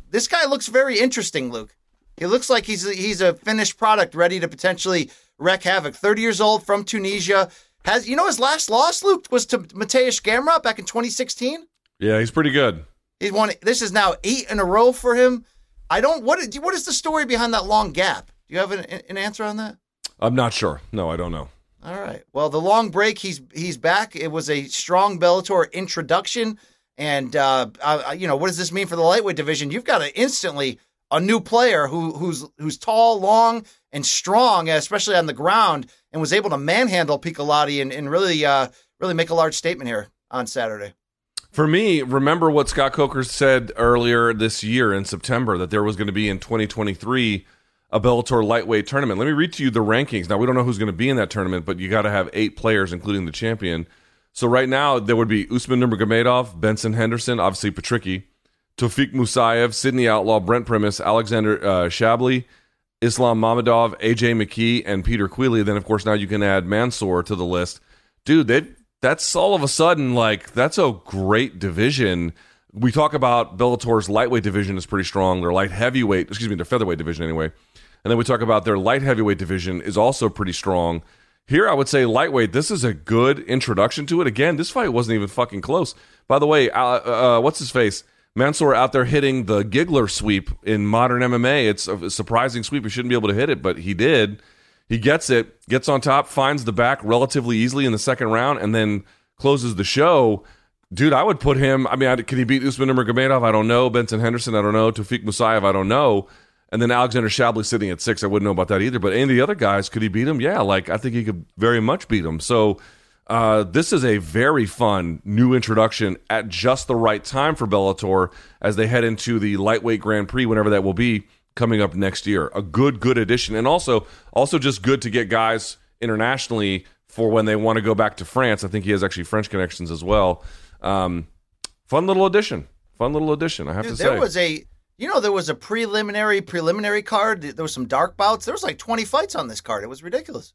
This guy looks very interesting, Luke. He looks like he's he's a finished product ready to potentially wreak havoc. 30 years old from Tunisia. Has you know his last loss, Luke, was to Mateusz Gamrot back in 2016. Yeah, he's pretty good. He's won. This is now eight in a row for him. I don't. What what is the story behind that long gap? Do you have an, an answer on that? I'm not sure. No, I don't know. All right. Well, the long break, he's he's back. It was a strong Bellator introduction, and uh, uh, you know what does this mean for the lightweight division? You've got to instantly a new player who who's who's tall, long, and strong, especially on the ground, and was able to manhandle Piccolotti and, and really uh, really make a large statement here on Saturday. For me, remember what Scott Coker said earlier this year in September that there was going to be in 2023 a Bellator lightweight tournament. Let me read to you the rankings. Now, we don't know who's going to be in that tournament, but you got to have eight players, including the champion. So right now, there would be Usman Nurmagomedov, Benson Henderson, obviously Patricky, Tofik Musayev, Sydney Outlaw, Brent Primus, Alexander uh, Islam Mamedov, AJ McKee, and Peter Queally. Then, of course, now you can add Mansoor to the list. Dude, they, that's all of a sudden like that's a great division. We talk about Bellator's lightweight division is pretty strong. Their light heavyweight, excuse me, their featherweight division anyway. And then we talk about their light heavyweight division is also pretty strong. Here, I would say lightweight. This is a good introduction to it. Again, this fight wasn't even fucking close. By the way, uh, uh, what's his face? Mansoor out there hitting the giggler sweep in modern MMA. It's a surprising sweep. He shouldn't be able to hit it, but he did. He gets it, gets on top, finds the back relatively easily in the second round, and then closes the show. Dude, I would put him. I mean, can he beat Usman Nurmagomedov? I don't know. Benson Henderson? I don't know. Tofik Musayev? I don't know. And then Alexander Shabliy sitting at six. I wouldn't know about that either. But any of the other guys, could he beat him? Yeah, like I think he could very much beat him. So uh, this is a very fun new introduction at just the right time for Bellator as they head into the lightweight Grand Prix, whenever that will be coming up next year. A good, good addition, and also, also just good to get guys internationally for when they want to go back to France. I think he has actually French connections as well. Um, fun little addition. Fun little addition. I have Dude, to say. there was a you know there was a preliminary preliminary card. There was some dark bouts. There was like twenty fights on this card. It was ridiculous.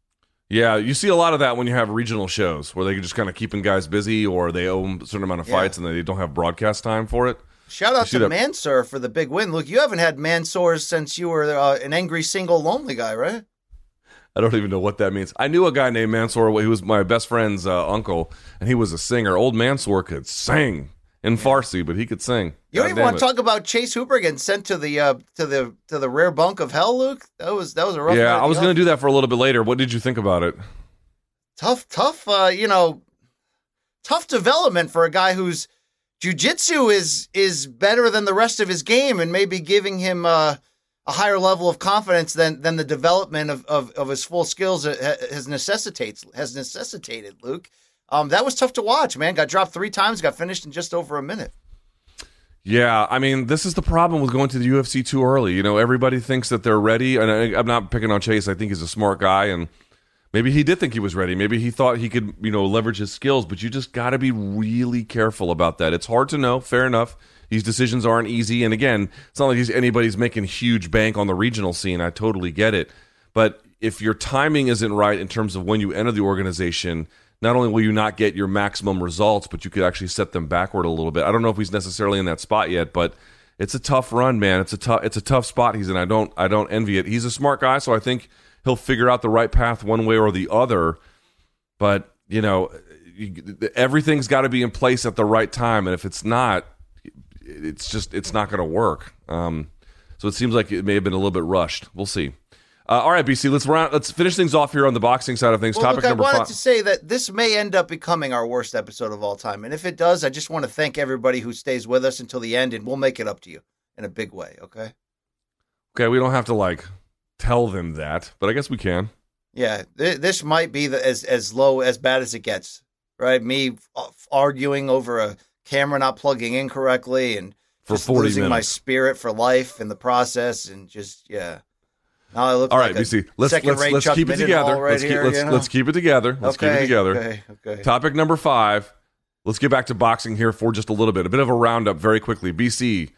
Yeah, you see a lot of that when you have regional shows where they're just kind of keeping guys busy or they owe them a certain amount of fights and they don't have broadcast time for it. Shout out to that- Mansoor for the big win. Look, you haven't had Mansoors since you were uh, an angry single lonely guy, right? I don't even know what that means. I knew a guy named Mansoor. He was my best friend's uh, uncle, and he was a singer. Old Mansoor could sing in Farsi, but he could sing. You don't even want to talk about Chase Hooper getting sent to the uh, to the to the rare bunk of hell, Luke. That was that was a rough. Yeah, I was going to do that for a little bit later. What did you think about it? tough, tough. Uh, you know, tough development for a guy whose jujitsu is is better than the rest of his game, and maybe giving him uh, a higher level of confidence than than the development of of, of his full skills has necessitates has necessitated. Luke, um, that was tough to watch. Man, got dropped three times, got finished in just over a minute. Yeah, I mean, this is the problem with going to the UFC too early. You know, everybody thinks that they're ready, and I, I'm not picking on Chase. I think he's a smart guy, and maybe he did think he was ready. Maybe he thought he could, you know, leverage his skills. But you just got to be really careful about that. It's hard to know. Fair enough. These decisions aren't easy, and again, it's not like he's, anybody's making huge bank on the regional scene. I totally get it, but if your timing isn't right in terms of when you enter the organization, not only will you not get your maximum results, but you could actually set them backward a little bit. I don't know if he's necessarily in that spot yet, but it's a tough run, man. It's a tough it's a tough spot he's in. I don't I don't envy it. He's a smart guy, so I think he'll figure out the right path one way or the other. But you know, everything's got to be in place at the right time, and if it's not, it's just it's not going to work. Um, so it seems like it may have been a little bit rushed. We'll see. Uh, all right, BC, let's round, let's finish things off here on the boxing side of things. Well, Topic look, I number wanted five. to say that this may end up becoming our worst episode of all time, and if it does, I just want to thank everybody who stays with us until the end, and we'll make it up to you in a big way. Okay. Okay, we don't have to like tell them that, but I guess we can. Yeah, th- this might be the, as as low as bad as it gets. Right, me arguing over a camera not plugging in correctly, and For just 40 losing my spirit for life in the process, and just yeah. Now I look All like BC, let's let's, let's keep it together. Right let's keep here, let's, you know? let's keep it together. Let's keep it Okay, together. Okay, okay. Topic number five. Let's get back to boxing here for just a little bit. A bit of a roundup very quickly. BC.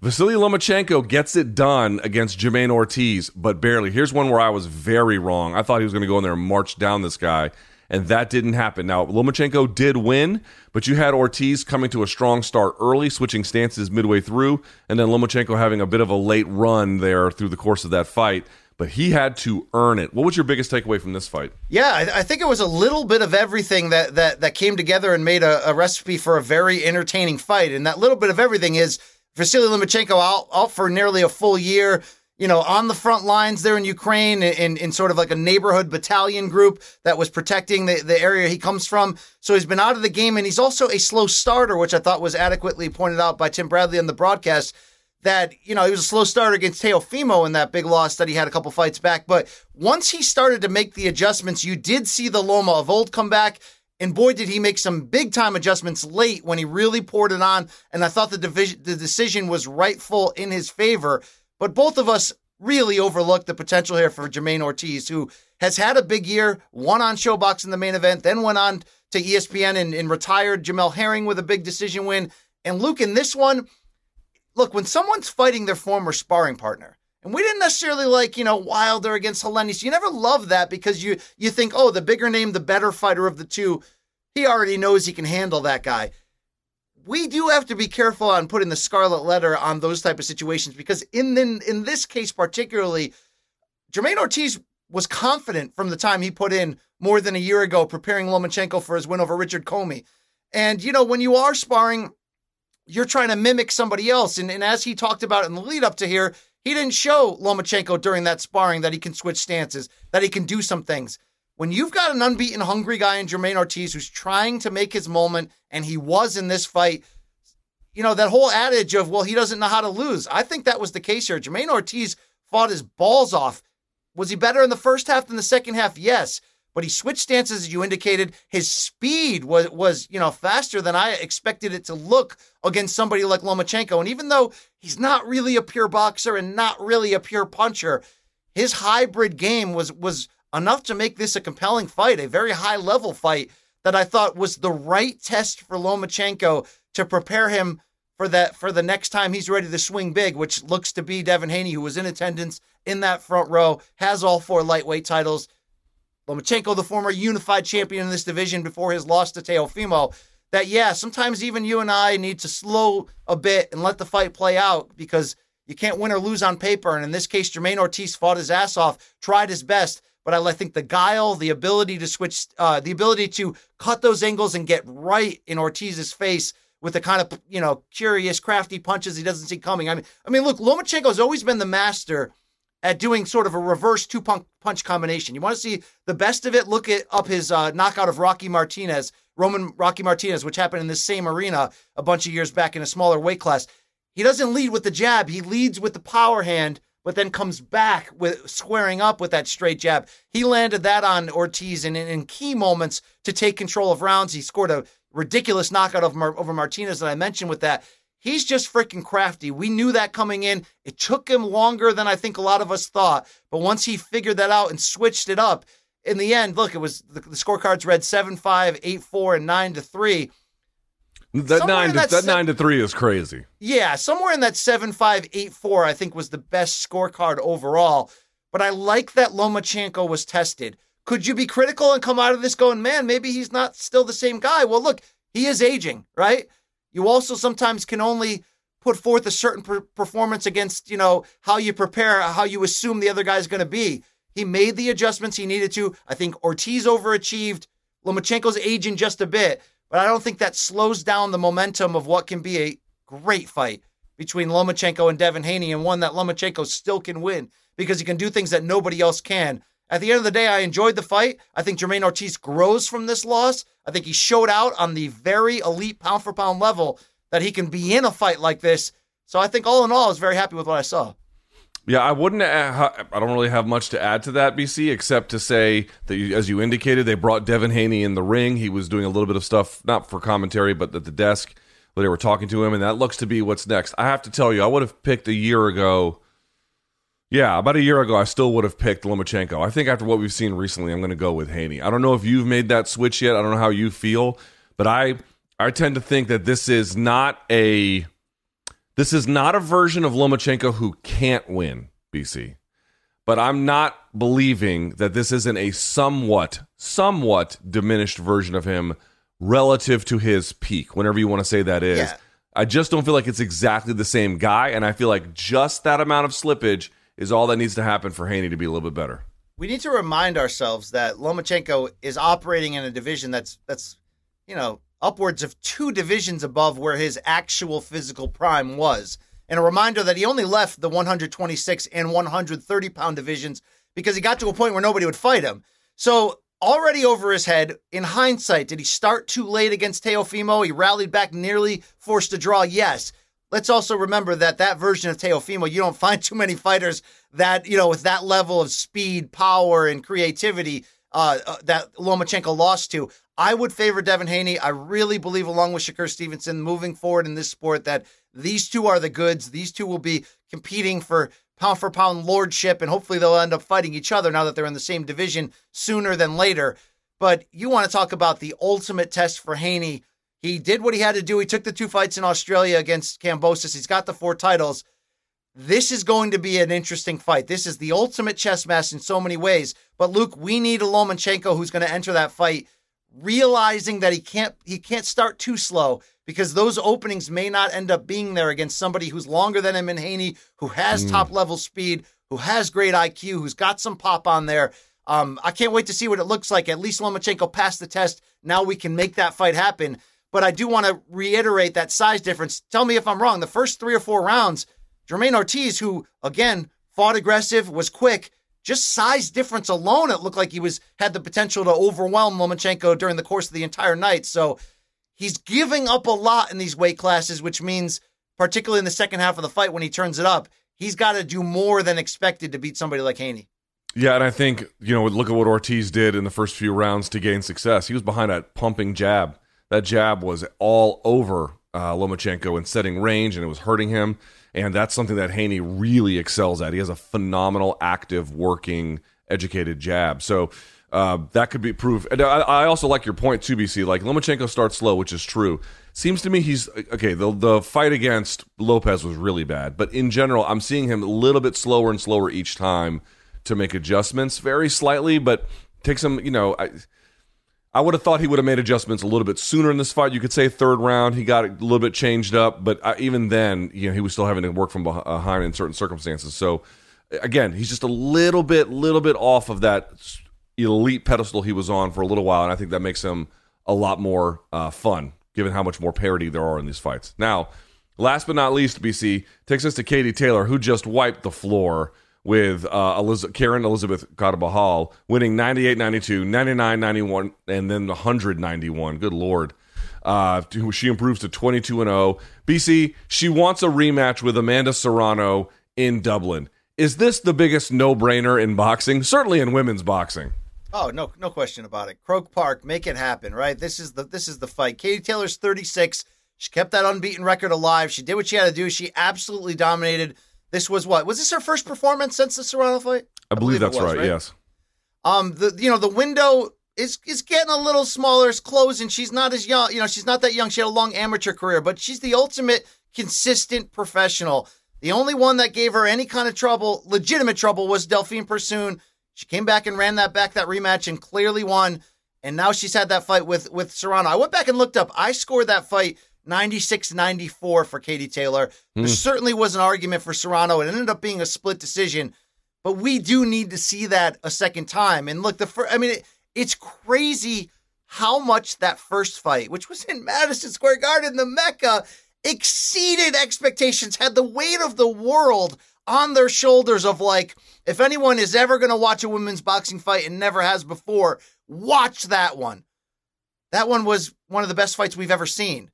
Vasily Lomachenko gets it done against Jamaine Ortiz, but barely. Here's one where I was very wrong. I thought he was going to go in there and march down this guy, and that didn't happen. Now, Lomachenko did win, but you had Ortiz coming to a strong start early, switching stances midway through, and then Lomachenko having a bit of a late run there through the course of that fight. But he had to earn it. What was your biggest takeaway from this fight? Yeah, I, I think it was a little bit of everything that that that came together and made a, a recipe for a very entertaining fight. And that little bit of everything is Vasily Lomachenko out, out for nearly a full year. You know, on the front lines there in Ukraine, in, in sort of like a neighborhood battalion group that was protecting the, the area he comes from. So he's been out of the game, and he's also a slow starter, which I thought was adequately pointed out by Tim Bradley on the broadcast that you know he was a slow starter against Teofimo in that big loss that he had a couple fights back. But once he started to make the adjustments, you did see the Loma of old come back. And boy, did he make some big time adjustments late when he really poured it on. And I thought the division, the decision was rightful in his favor. But both of us really overlooked the potential here for Jamaine Ortiz, who has had a big year, won on ShoBox in the main event, then went on to ESPN and, and retired Jamel Herring with a big decision win. And Luke, in this one, look, when someone's fighting their former sparring partner, And we didn't necessarily like, you know, Wilder against Helenius. You never love that because you you think, oh, the bigger name, the better fighter of the two. He already knows he can handle that guy. We do have to be careful on putting the scarlet letter on those type of situations because in in, in this case particularly, Jamaine Ortiz was confident from the time he put in more than a year ago preparing Lomachenko for his win over Richard Commey. And you know, when you are sparring, you're trying to mimic somebody else. And, and as he talked about in the lead up to here, he didn't show Lomachenko during that sparring that he can switch stances, that he can do some things. When you've got an unbeaten, hungry guy in Jamaine Ortiz who's trying to make his moment, and he was in this fight, you know, that whole adage of, well, he doesn't know how to lose. I think that was the case here. Jamaine Ortiz fought his balls off. Was he better in the first half than the second half? Yes but he switched stances as you indicated. His speed was was you know faster than I expected it to look against somebody like Lomachenko. And even though he's not really a pure boxer and not really a pure puncher, his hybrid game was was enough to make this a compelling fight, a very high level fight that I thought was the right test for Lomachenko to prepare him for that for the next time he's ready to swing big, which looks to be Devin Haney, who was in attendance in that front row, has all four lightweight titles. Lomachenko, the former unified champion in this division before his loss to Teofimo, that yeah, sometimes even you and I need to slow a bit and let the fight play out because you can't win or lose on paper. And in this case, Jamaine Ortiz fought his ass off, tried his best, but I think the guile, the ability to switch, uh, the ability to cut those angles and get right in Ortiz's face with the kind of you know curious, crafty punches he doesn't see coming. I mean, I mean, look, Lomachenko's always been the master at doing sort of a reverse two punch combination. You want to see the best of it? Look up his uh, knockout of Rocky Martinez, Roman Rocky Martinez, which happened in this same arena a bunch of years back in a smaller weight class. He doesn't lead with the jab; he leads with the power hand, but then comes back with squaring up with that straight jab. He landed that on Ortiz in, in key moments to take control of rounds. He scored a ridiculous knockout of Mar- over Martinez that I mentioned with that. He's just freaking crafty. We knew that coming in. It took him longer than I think a lot of us thought. But once he figured that out and switched it up, in the end, look, it was the, the scorecards read 7 5, 8 4, and 9 to 3. That nine to that, that se- nine to three is crazy. Yeah, somewhere in that seven five eight four, I think was the best scorecard overall. But I like that Lomachenko was tested. Could you be critical and come out of this going, man, maybe he's not still the same guy? Well, look, he is aging, right? You also sometimes can only put forth a certain per- performance against, you know, how you prepare, how you assume the other guy's going to be. He made the adjustments he needed to. I think Ortiz overachieved. Lomachenko's aging just a bit, but I don't think that slows down the momentum of what can be a great fight between Lomachenko and Devin Haney, and one that Lomachenko still can win because he can do things that nobody else can. At the end of the day, I enjoyed the fight. I think Jamaine Ortiz grows from this loss. I think he showed out on the very elite pound for pound level that he can be in a fight like this. So I think all in all, I was very happy with what I saw. Yeah, I wouldn't. I don't really have much to add to that, BC, except to say that, as you indicated, they brought Devin Haney in the ring. He was doing a little bit of stuff, not for commentary, but at the desk where they were talking to him, and that looks to be what's next. I have to tell you, I would have picked a year ago yeah, about a year ago, I still would have picked Lomachenko. I think after what we've seen recently, I'm going to go with Haney. I don't know if you've made that switch yet. I don't know how you feel, but I I tend to think that this is not a this is not a version of Lomachenko who can't win, BC. But I'm not believing that this isn't a somewhat somewhat diminished version of him relative to his peak, whenever you want to say that is. Yeah. I just don't feel like it's exactly the same guy, and I feel like just that amount of slippage – is all that needs to happen for Haney to be a little bit better. We need to remind ourselves that Lomachenko is operating in a division that's that's you know upwards of two divisions above where his actual physical prime was. And a reminder that he only left the 126 and 130 pound divisions because he got to a point where nobody would fight him. So already over his head. In hindsight, did he start too late against Teofimo? He rallied back, nearly forced a draw. Yes. Let's also remember that that version of Teofimo, you don't find too many fighters that, you know, with that level of speed, power, and creativity uh, uh, that Lomachenko lost to. I would favor Devin Haney. I really believe, along with Shakur Stevenson, moving forward in this sport, that these two are the goods. These two will be competing for pound for pound lordship, and hopefully they'll end up fighting each other now that they're in the same division sooner than later. But you want to talk about the ultimate test for Haney he did what he had to do. He took the two fights in Australia against Kambosos. He's got the four titles. This is going to be an interesting fight. This is the ultimate chess match in so many ways. But Luke, we need a Lomachenko who's going to enter that fight realizing that he can't he can't start too slow because those openings may not end up being there against somebody who's longer than him in Haney, who has mm. top level speed, who has great IQ, who's got some pop on there. Um, I can't wait to see what it looks like. At least Lomachenko passed the test. Now we can make that fight happen. But I do want to reiterate that size difference. Tell me if I'm wrong. The first three or four rounds, Jamaine Ortiz, who again fought aggressive, was quick, just size difference alone, it looked like he was had the potential to overwhelm Lomachenko during the course of the entire night. So he's giving up a lot in these weight classes, which means, particularly in the second half of the fight when he turns it up, he's got to do more than expected to beat somebody like Haney. Yeah, and I think, you know, look at what Ortiz did in the first few rounds to gain success. He was behind a pumping jab. That jab was all over uh, Lomachenko in setting range, and it was hurting him and that's something that Haney really excels at. He has a phenomenal, active, working, educated jab. So uh, that could be proof. And I, I, also like your point too, BC. Like Lomachenko starts slow, which is true. Seems to me he's okay. The the fight against Lopez was really bad, but in general, I'm seeing him a little bit slower and slower each time to make adjustments, very slightly, but takes him. You know, I, I would have thought he would have made adjustments a little bit sooner in this fight. You could say third round, he got a little bit changed up, but uh, even then, you know, he was still having to work from behind in certain circumstances. So, again, he's just a little bit, little bit off of that elite pedestal he was on for a little while, and I think that makes him a lot more uh, fun, given how much more parity there are in these fights. Now, last but not least, BC takes us to Katie Taylor, who just wiped the floor with uh, Eliz- Karen Elizabeth Carbajal winning 98 92, 99 91, and then 191. Good Lord. Uh, she improves to 22 and 0. BC, she wants a rematch with Amanda Serrano in Dublin. Is this the biggest no brainer in boxing? Certainly in women's boxing. Oh no, no question about it. Croke Park, make it happen, right? This is the this is the fight. Katie Taylor's 36. She kept that unbeaten record alive. She did what she had to do. She absolutely dominated this was what was this her first performance since the Serrano fight? I, I believe, believe that's was, right, right. Yes. Um, the you know the window is is getting a little smaller. It's closing. She's not as young. You know, she's not that young. She had a long amateur career, but she's the ultimate consistent professional. The only one that gave her any kind of trouble, legitimate trouble, was Delphine Persoon. She came back and ran that back that rematch and clearly won. And now she's had that fight with with Serrano. I went back and looked up. I scored that fight 96 94 for Katie Taylor. There hmm. certainly was an argument for Serrano. It ended up being a split decision, but we do need to see that a second time. And look, the first, I mean, it, it's crazy how much that first fight, which was in Madison Square Garden, the Mecca, exceeded expectations, had the weight of the world on their shoulders of like, if anyone is ever going to watch a women's boxing fight and never has before, watch that one. That one was one of the best fights we've ever seen.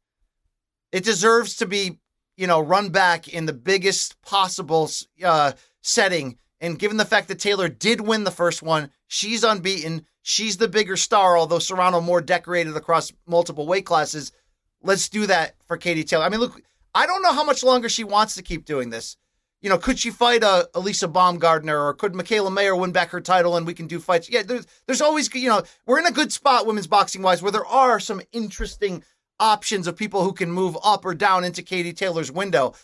It deserves to be, you know, run back in the biggest possible uh, setting. And given the fact that Taylor did win the first one, she's unbeaten. She's the bigger star, although Serrano more decorated across multiple weight classes. Let's do that for Katie Taylor. I mean, look, I don't know how much longer she wants to keep doing this. You know, could she fight a uh, Alycia Baumgardner or could Mikaela Mayer win back her title and we can do fights? Yeah, there's there's always you know we're in a good spot women's boxing wise where there are some interesting options of people who can move up or down into Katie Taylor's window.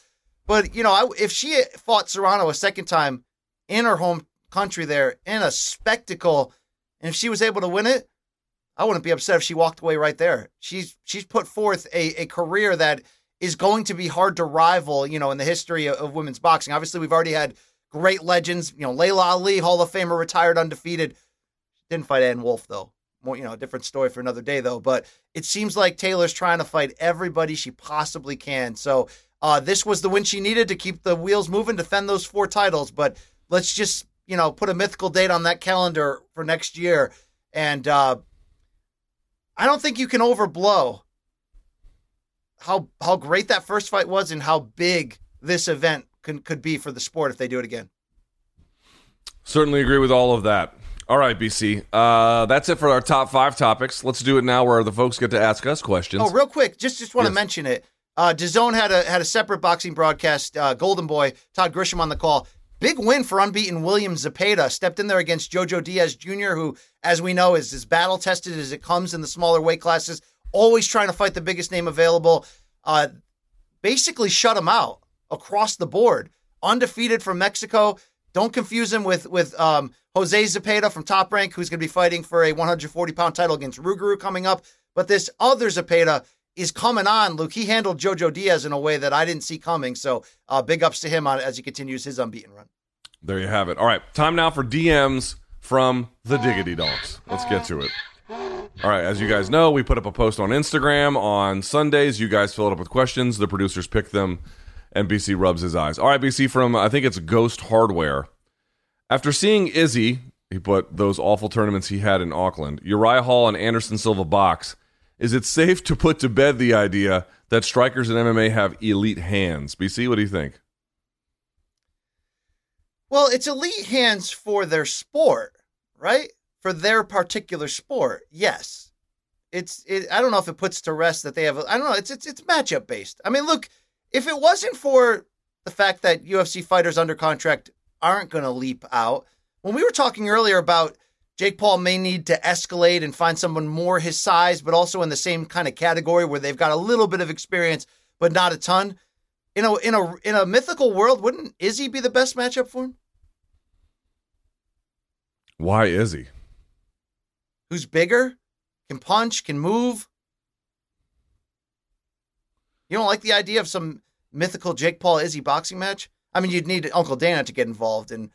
But, you know, I, if she fought Serrano a second time in her home country there in a spectacle, and if she was able to win it, I wouldn't be upset if she walked away right there. She's she's put forth a, a career that is going to be hard to rival, you know, in the history of, of women's boxing. Obviously, we've already had great legends, you know, Laila Ali, Hall of Famer, retired undefeated. Didn't fight Ann Wolfe though more, you know, a different story for another day though. But it seems like Taylor's trying to fight everybody she possibly can. So uh, this was the win she needed to keep the wheels moving, defend those four titles. But let's just you know put a mythical date on that calendar for next year. And uh, I don't think you can overblow how how great that first fight was and how big this event can, could be for the sport if they do it again. Certainly agree with all of that. All right, BC. Uh, that's it for our top five topics. Let's do it now, where the folks get to ask us questions. Oh, real quick, just just want to yes. mention it. Uh, DAZN had a had a separate boxing broadcast. Uh, Golden Boy Todd Grisham on the call. Big win for unbeaten William Zepeda. Stepped in there against Jojo Diaz Jr., who, as we know, is as battle tested as it comes in the smaller weight classes. Always trying to fight the biggest name available. Uh, basically shut him out across the board. undefeated from Mexico. Don't confuse him with with um, Jose Zepeda from Top Rank, who's going to be fighting for a 140 pound title against Rougarou coming up. But this other Zepeda is coming on, Luke. He handled Jojo Diaz in a way that I didn't see coming. So uh, big ups to him on as he continues his unbeaten run. There you have it. All right, time now for DMs from the Diggity Dogs. Let's get to it. All right, as you guys know, we put up a post on Instagram on Sundays. You guys fill it up with questions. The producers pick them, and BC rubs his eyes. All right, BC from I think it's Ghost Hardware. After seeing Izzy, he put those awful tournaments he had in Auckland, Uriah Hall and Anderson Silva box. Is it safe to put to bed the idea that strikers in MMA have elite hands? BC, what do you think? Well, it's elite hands for their sport, right? For their particular sport, yes. It's. It, I don't know if it puts to rest that they have. I don't know. It's it's it's matchup based. I mean, look, if it wasn't for the fact that UFC fighters under contract aren't going to leap out, when we were talking earlier about Jake Paul may need to escalate and find someone more his size, but also in the same kind of category where they've got a little bit of experience, but not a ton in a in a in a mythical world, wouldn't Izzy be the best matchup for him? Why is he? Who's bigger, can punch, can move. You don't like the idea of some mythical Jake Paul Izzy boxing match? I mean, you'd need Uncle Dana to get involved, and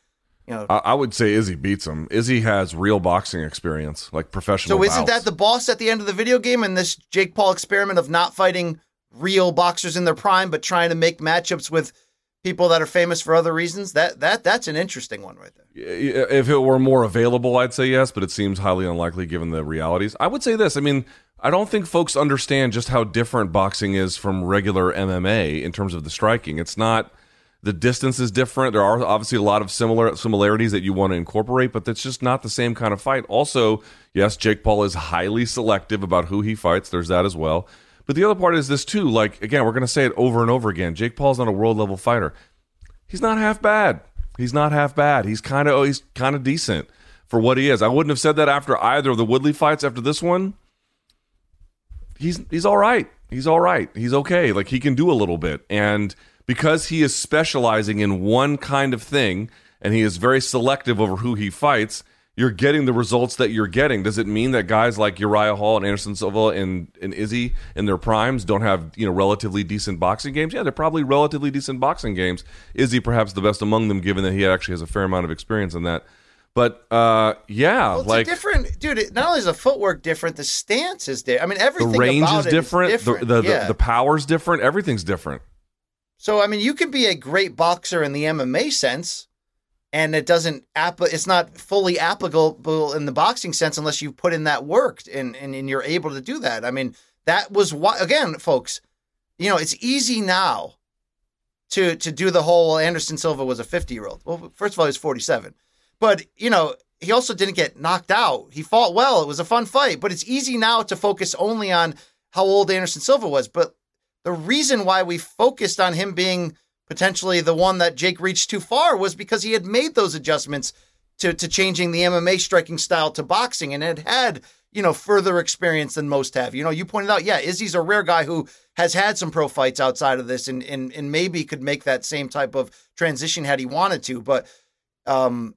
you know. I, I would say Izzy beats him. Izzy has real boxing experience, like professional. So isn't bouts. that the boss at the end of the video game in this Jake Paul experiment of not fighting real boxers in their prime, but trying to make matchups with people that are famous for other reasons? That that that's an interesting one right there. If it were more available, I'd say yes, but it seems highly unlikely given the realities. I would say this. I mean, I don't think folks understand just how different boxing is from regular MMA in terms of the striking. It's not the distance is different. There are obviously a lot of similar similarities that you want to incorporate, but that's just not the same kind of fight. Also, yes, Jake Paul is highly selective about who he fights. There's that as well. But the other part is this too. Like again, we're going to say it over and over again. Jake Paul's not a world level fighter. He's not half bad. He's not half bad. He's kind of oh, he's kind of decent for what he is. I wouldn't have said that after either of the Woodley fights. After this one, he's he's all right. He's all right. He's okay. Like he can do a little bit, and because he is specializing in one kind of thing, and he is very selective over who he fights you're getting the results that you're getting. Does it mean that guys like Uriah Hall and Anderson Silva and, and Izzy in their primes don't have you know relatively decent boxing games? Yeah, they're probably relatively decent boxing games. Izzy perhaps the best among them, given that he actually has a fair amount of experience in that. But uh, yeah, Well, it's like different, dude. Not only is the footwork different, the stance is different. I mean, the everything range about is different. different. The the, yeah. the the power's different. Everything's different. So I mean, you can be a great boxer in the MMA sense, and it doesn't app. It's not fully applicable in the boxing sense unless you put in that work and, and and you're able to do that. I mean, that was why again, folks. You know, it's easy now to to do the whole Anderson Silva was a 50 year old. Well, first of all, he's 47, but you know. He also didn't get knocked out. He fought well. It was a fun fight, but it's easy now to focus only on how old Anderson Silva was. But the reason why we focused on him being potentially the one that Jake reached too far was because he had made those adjustments to, to changing the MMA striking style to boxing and had had, you know, further experience than most have. You know, you pointed out, yeah, Izzy's a rare guy who has had some pro fights outside of this and, and, and maybe could make that same type of transition had he wanted to. But, um,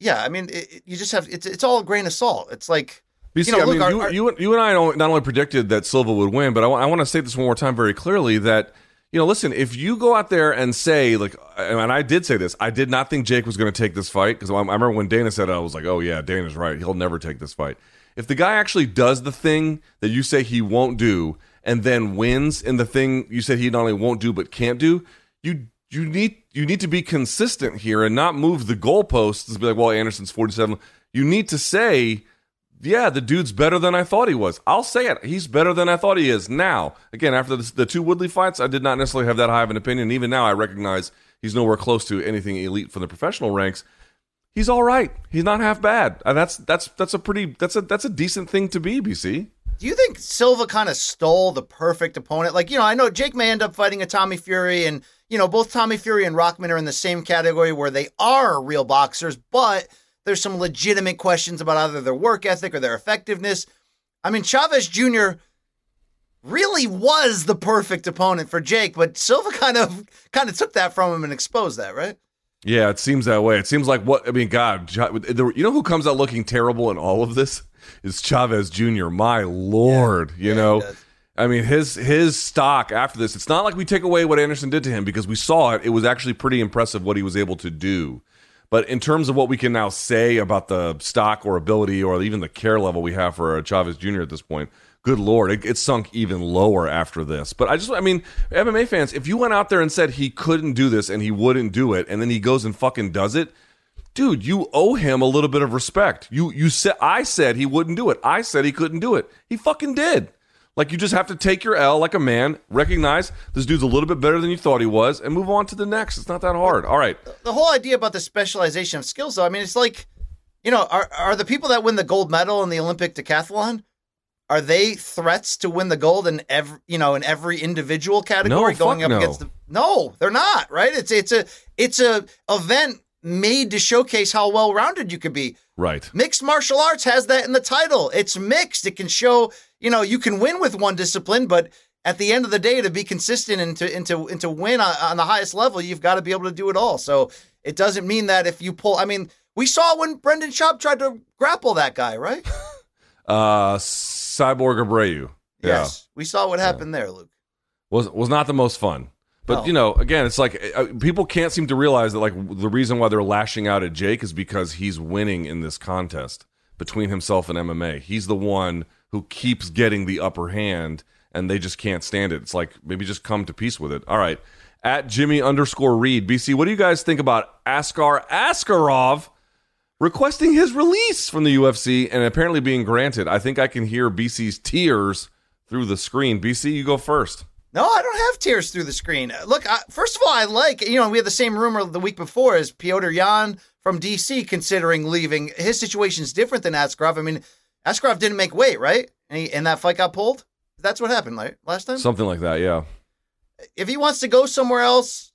yeah, I mean, it, it- you just have, it's, it's all a grain of salt. It's like, BC, You know, I look, mean, our- you, our- you, you and I don't- only predicted that Silva would win, but I want to say this one more time very clearly that, you know, listen, if you go out there and say, like, and I did say this, I did not think Jake was going to take this fight because I I remember when Dana said it, I was like, oh, yeah, Dana's right. He'll never take this fight. If the guy actually does the thing that you say he won't do and then wins in the thing you said he not only won't do but can't do, you you need you need to be consistent here and not move the goalposts and be like, well, Anderson's 47. You need to say, yeah, the dude's better than I thought he was. I'll say it. He's better than I thought he is. Now, again, after the, the two Woodley fights, I did not necessarily have that high of an opinion. Even now, I recognize he's nowhere close to anything elite from the professional ranks. He's all right. He's not half bad. And that's that's that's a pretty that's a that's a decent thing to be. BC. Do you think Silva kind of stole the perfect opponent? Like, you know, I know Jake may end up fighting a Tommy Fury, and, you know, both Tommy Fury and Rockman are in the same category where they are real boxers, but there's some legitimate questions about either their work ethic or their effectiveness. I mean, Chavez Jr., really was the perfect opponent for Jake, but Silva kind of kind of took that from him and exposed that, right? Yeah, it seems that way. It seems like what I mean. God, you know who comes out looking terrible in all of this is Chavez Jr. My lord, yeah. you yeah, know. I mean, his his stock after this. It's not like we take away what Anderson did to him because we saw it. It was actually pretty impressive what he was able to do. But in terms of what we can now say about the stock or ability or even the care level we have for Chavez Jr. at this point, good lord, it, it, sunk even lower after this. But I just, I mean, MMA fans, if you went out there and said he couldn't do this and he wouldn't do it, and then he goes and fucking does it, dude, you owe him a little bit of respect. You, you said, I said he wouldn't do it. I said he couldn't do it. He fucking did. Like you just have to take your L like a man, recognize this dude's a little bit better than you thought he was, and move on to the next. It's not that hard. All right. The whole idea about the specialization of skills, though, I mean, it's like, you know, are are the people that win the gold medal in the Olympic decathlon? are they threats to win the gold in every you know in every individual category no, going up no. against the no they're not right it's it's a it's a event made to showcase how well rounded you could be right mixed martial arts has that in the title it's mixed it can show you know you can win with one discipline but at the end of the day to be consistent and to and to, and to win on, on the highest level you've got to be able to do it all so it doesn't mean that if you pull i mean we saw when brendan schaub tried to grapple that guy right uh Cyborg Abreu. Yes, we saw what happened yeah. there, Luke. Was was not the most fun. But No. you know, again, it's like uh, people can't seem to realize that like the reason why they're lashing out at Jake is because he's winning in this contest between himself and MMA. He's the one who keeps getting the upper hand, and they just can't stand it. It's like maybe just come to peace with it. All right, at Jimmy underscore Reed BC, what do you guys think about Askar Askarov? requesting his release from the UFC and apparently being granted. I think I can hear BC's tears through the screen. BC, you go first. No, I don't have tears through the screen. Look, I, first of all, I like, you know, we had the same rumor the week before as Petr Yan from DC considering leaving. His situation is different than Askarov. I mean, Askarov didn't make weight, right? And, he, and that fight got pulled? That's what happened, right? Last time? Something like that, yeah. If he wants to go somewhere else,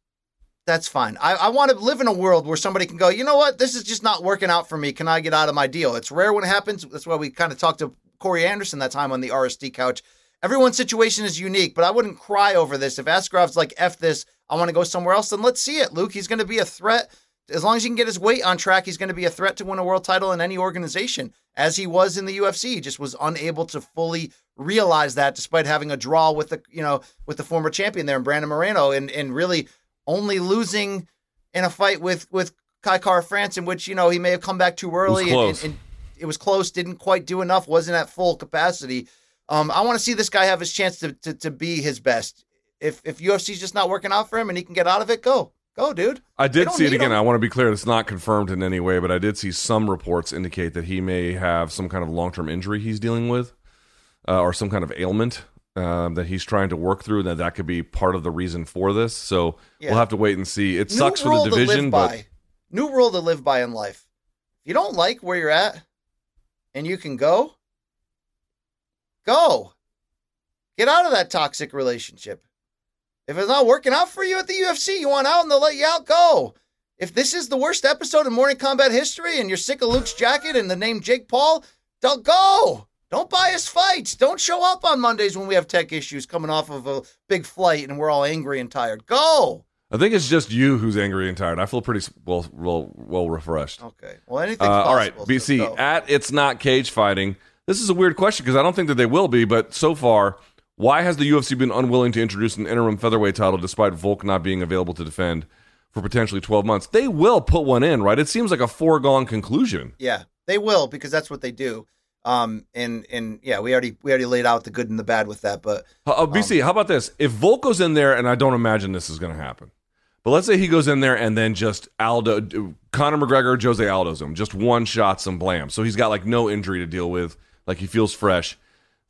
that's fine. I, I want to live in a world where somebody can go, you know what, this is just not working out for me. Can I get out of my deal? It's rare when it happens. That's why we kind of talked to Corey Anderson that time on the RSD couch. Everyone's situation is unique, but I wouldn't cry over this. If Askarov's like, F this, I want to go somewhere else, then let's see it, Luke. He's going to be a threat. As long as he can get his weight on track, he's going to be a threat to win a world title in any organization, as he was in the UFC. He just was unable to fully realize that, despite having a draw with the, you know, with the former champion there, and Brandon Moreno, and and really only losing in a fight with with Kai Kara-France, in which you know he may have come back too early it and, and, and, it was close, didn't quite do enough, wasn't at full capacity. Um, I want to see this guy have his chance to, to to be his best. If if UFC's just not working out for him and he can get out of it, go. Go, dude. I did see it again. Him. I want to be clear. It's not confirmed in any way, but I did see some reports indicate that he may have some kind of long term injury he's dealing with uh, or some kind of ailment um, that he's trying to work through. And that that could be part of the reason for this. So yeah. we'll have to wait and see. It New sucks for the division, but by. new rule to live by in life. If you don't like where you're at, and you can go, go. Get out of that toxic relationship. If it's not working out for you at the UFC, you want out and they'll let you out, go. If this is the worst episode of Morning Kombat history and you're sick of Luke's jacket and the name Jake Paul, don't go. Don't buy us fights. Don't show up on Mondays when we have tech issues coming off of a big flight and we're all angry and tired. Go. I think it's just you who's angry and tired. I feel pretty well, well, well refreshed. Okay. Well, anything. Uh, all right, BC so at it's not cage fighting. This is a weird question because I don't think that they will be, but so far, why has the UFC been unwilling to introduce an interim featherweight title despite Volk not being available to defend for potentially 12 months? They will put one in, right? It seems like a foregone conclusion. Yeah, they will because that's what they do. Um, and and yeah, we already we already laid out the good and the bad with that. But uh, BC, um, how about this? If Volk goes in there, and I don't imagine this is going to happen, but let's say he goes in there and then just Aldo, Conor McGregor, Jose Aldo's him, just one shot, some blam. So he's got like no injury to deal with, like he feels fresh.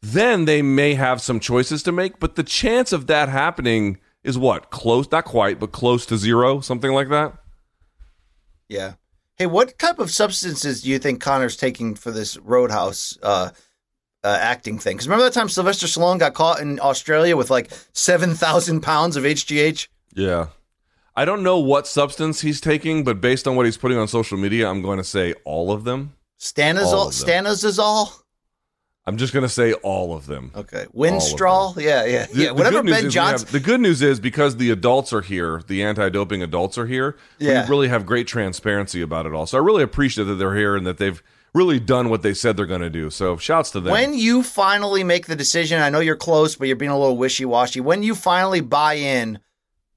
Then they may have some choices to make, but the chance of that happening is what close, not quite, but close to zero, something like that. Yeah, Hey, what type of substances do you think Conor's taking for this Roadhouse uh, uh, acting thing? Because remember that time Sylvester Stallone got caught in Australia with like seven thousand pounds of HGH? Yeah, I don't know what substance he's taking, but based on what he's putting on social media, I'm going to say all of them. Stanazol, Stanazol. I'm just gonna say all of them. Okay, Winstrol. Yeah, yeah, The- yeah. the Whatever good Ben we have- Johnson. the good news is because the adults are here, the anti-doping adults are here. Yeah. We really have great transparency about it all. So I really appreciate that they're here and that they've really done what they said they're going to do. So shouts to them. When you finally make the decision, I know you're close, but you're being a little wishy washy. When you finally buy in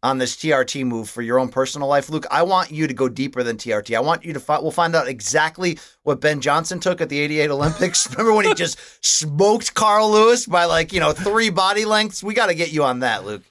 on this TRT move for your own personal life, Luke, I want you to go deeper than TRT. I want you to find, we'll find out exactly what Ben Johnson took at the 88 Olympics. Remember when he just smoked Carl Lewis by like, you know, three body lengths? We got to get you on that, Luke.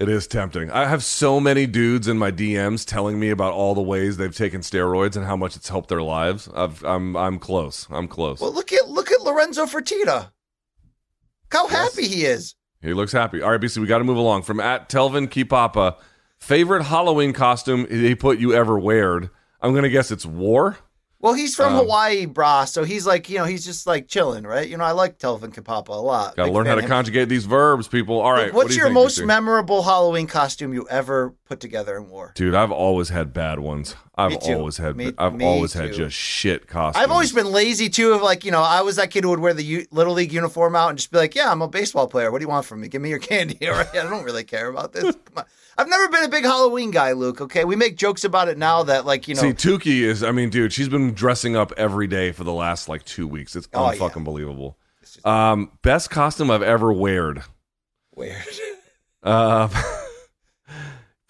It is tempting. I have so many dudes in my DMs telling me about all the ways they've taken steroids and how much it's helped their lives. I've, I'm I'm close. I'm close. Well, look at look at Lorenzo Fertitta. Look how happy he is. He looks happy. All right, BC, we got to move along. From at Telvin Kipapa, favorite Halloween costume he put you ever weared. I'm gonna guess it's war. Well, he's from Um, Hawaii, brah, so he's like, you know, he's just like chilling, right? You know, I like Telvin Kapapa a lot. Got to learn how to conjugate these verbs, people. All right, What's what your think, most BC? memorable Halloween costume you ever put together and wore? Dude, I've always had bad ones. I've always had. Me- I've me always had just shit costumes. I've always been lazy too. Of like, you know, I was that kid who would wear the U- little league uniform out and just be like, "Yeah, I'm a baseball player. What do you want from me? Give me your candy." Right, I don't really care about this. Come on. I've never been a big Halloween guy, Luke. Okay, we make jokes about it now that like you know, See, Tukey is. I mean, dude, she's been dressing up every day for the last like two weeks. It's Oh, yeah. unfucking believable. Um, best costume I've ever weared. weird. Uh,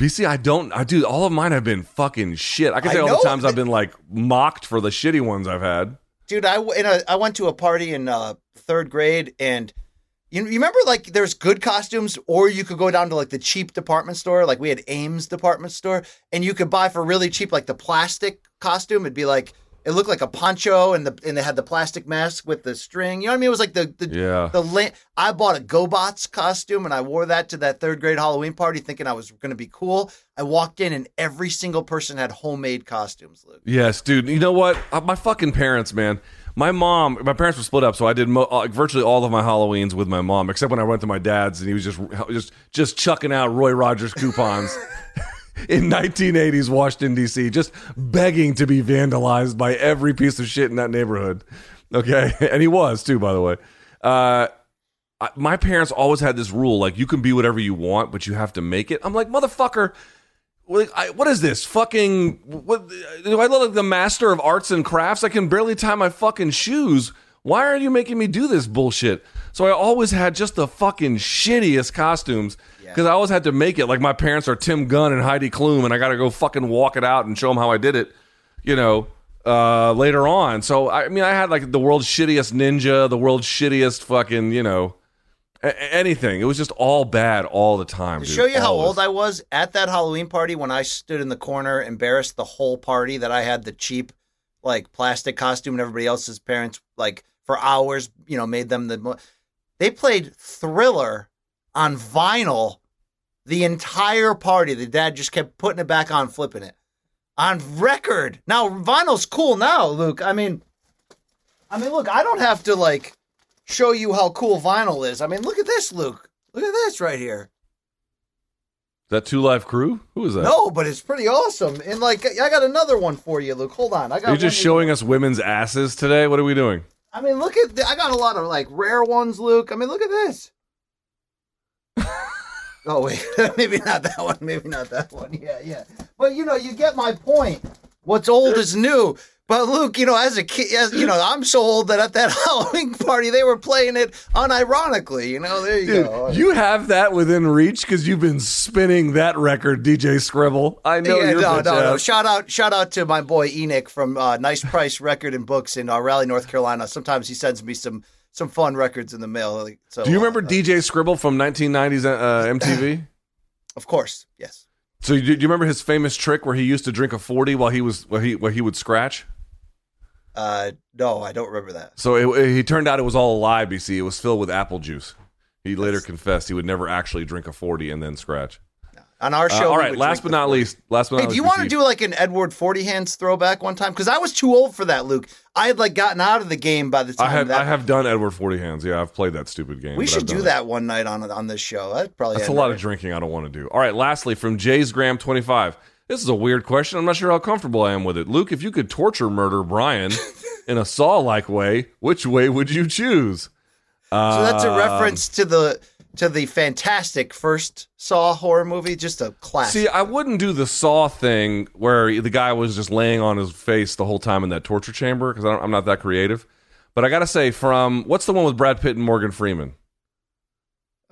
BC, I don't. I do. All of mine have been fucking shit. I can tell all the times I've been like mocked for the shitty ones I've had. dude I, in a, I went to a party in uh, third grade and you, you remember like there's good costumes or you could go down to like the cheap department store like we had ames department store and you could buy for really cheap like the plastic costume it'd be like it looked like a poncho and the and they had the plastic mask with the string you know what i mean it was like the the Yeah. the la- i bought a gobots costume and i wore that to that third grade halloween party thinking i was going to be cool i walked in and every single person had homemade costumes luke Yes, dude. You know what? Uh, My fucking parents, man. My mom, my parents were split up, so I did mo- uh, virtually all of my Halloweens with my mom, except when I went to my dad's and he was just just just chucking out Roy Rogers coupons in 1980s Washington D.C., just begging to be vandalized by every piece of shit in that neighborhood. Okay, and he was too, by the way. Uh, my parents always had this rule, like you can be whatever you want, but you have to make it. I'm like, motherfucker. Like, I, what is this fucking? What do I look like the master of arts and crafts? I can barely tie my fucking shoes. Why are you making me do this bullshit? So I always had just the fucking shittiest costumes because I always had to make it. Like my parents are Tim Gunn and Heidi Klum, and I got to go fucking walk it out and show them how I did it. You know, uh, later on. So I mean, I had like the world's shittiest ninja, the world's shittiest fucking, you know, a- anything. It was just all bad all the time. To dude. show you how Always. old I was at that Halloween party when I stood in the corner, embarrassed the whole party that I had the cheap, like plastic costume, and everybody else's parents, like for hours, you know, made them the. mo- They played Thriller on vinyl the entire party. The dad just kept putting it back on, flipping it on record. Now vinyl's cool now, Luke. I mean, I mean, look, I don't have to like show you how cool vinyl is. I mean, look at this, Luke. Look at this right here. that Two Live Crew. Who is that? No, but it's pretty awesome. And like, I got another one for you, Luke. Hold on, I got. You're just showing us women's asses today? What are we doing? I mean, look at. The, I got a lot of like rare ones, Luke. I mean, look at this. oh wait, maybe not that one. Maybe not that one. Yeah, yeah. But you know, you get my point. What's old is new. But Luke, you know, as a kid, as you know, I'm so old that at that Halloween party they were playing it unironically. You know, there you Dude, go. you have that within reach because you've been spinning that record, DJ Scribble. I know yeah, you're no, bitch no, no. Shout out, shout out to my boy Enoch from uh, Nice Price Record and Books in uh, Raleigh, North Carolina. Sometimes he sends me some some fun records in the mail. Like, So, Do you remember uh, DJ Scribble from 1990s uh, MTV? Of course, yes. So do you remember his famous trick where he used to drink a 40 while he was while he while he would scratch? Uh, no, I don't remember that. So it, he turned out it was all a lie. BC, it was filled with apple juice. He later confessed he would never actually drink a 40 and then scratch. On our Uh, show, all we right, last but not 40. least, last but not Hey, least. do you want to do like an Edward Forty Hands throwback one time? Because I was too old for that, Luke. I had like gotten out of the game by the time I have that. I have done Edward Forty Hands. Yeah, I've played that stupid game. we should do it. that one night on on this show. That probably That's a lot right. of drinking I don't want to do. All right, lastly, from Jay's Graham 25. This is a weird question. I'm not sure how comfortable I am with it. Luke, if you could torture murder Brian, in a Saw like way, which way would you choose? Uh, So that's a reference to the to the fantastic first Saw horror movie, just a classic. See, I wouldn't do the Saw thing where the guy was just laying on his face the whole time in that torture chamber because I'm not that creative. But I gotta say, from what's the one with Brad Pitt and Morgan Freeman?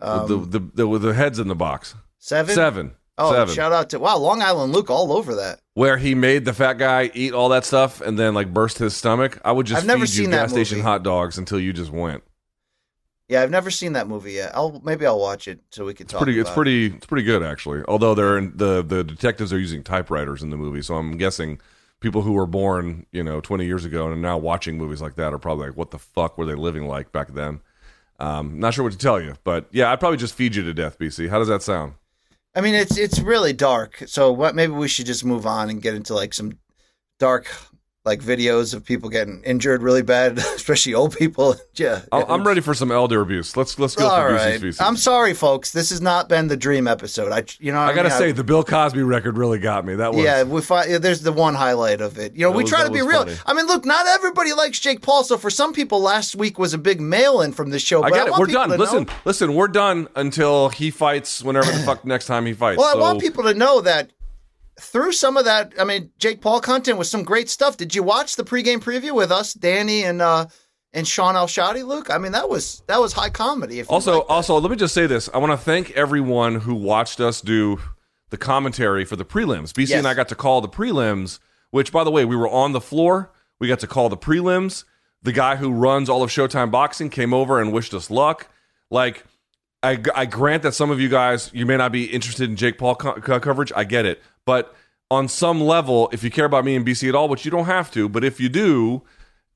Um, the, the, the with the heads in the box. seven. Seven. Oh, Seven. shout out to wow, Long Island Luke all over that. where he made the fat guy eat all that stuff and then like burst his stomach. I would just I've never feed you seen that gas station movie. hot dogs until you just went. Yeah, I've never seen that movie yet. I'll maybe I'll watch it so we can talk. Pretty, it's pretty, it's pretty good actually. Although they're in, the the detectives are using typewriters in the movie, so I'm guessing people who were born you know 20 years ago and are now watching movies like that are probably like, what the fuck were they living like back then? Um, not sure what to tell you, but yeah, I'd probably just feed you to death, BC. How does that sound? I mean, it's it's really dark. So what? Maybe we should just move on and get into like some dark like videos of people getting injured really bad, especially old people. yeah, I- I'm ready for some elder abuse. Let's let's go All right. I'm sorry, folks. This has not been the dream episode. I, you know, I gotta mean? say, the Bill Cosby record really got me. That was yeah, we find yeah, there's the one highlight of it. You know, That we was- try to be real. funny. I mean, look, not everybody likes Jake Paul. So for some people, last week was a big mail-in from this show. I get it. We're done. Listen, know- listen. We're done until he fights whenever the fuck next time he fights. well, So- I want people to know that through some of that, I mean, Jake Paul content was some great stuff. Did you watch the pregame preview with us, Danny and uh and Shaun Al-Shatti, Luke? I mean, that was that was high comedy. If Also, like also, let me just say this. I want to thank everyone who watched us do the commentary for the prelims. BC Yes. and I got to call the prelims, which, by the way, we were on the floor. We got to call the prelims. The guy who runs all of Showtime Boxing came over and wished us luck. Like, I, I grant that some of you guys, you may not be interested in Jake Paul co- co- coverage. I get it. But on some level, if you care about me and BC at all, which you don't have to, but if you do,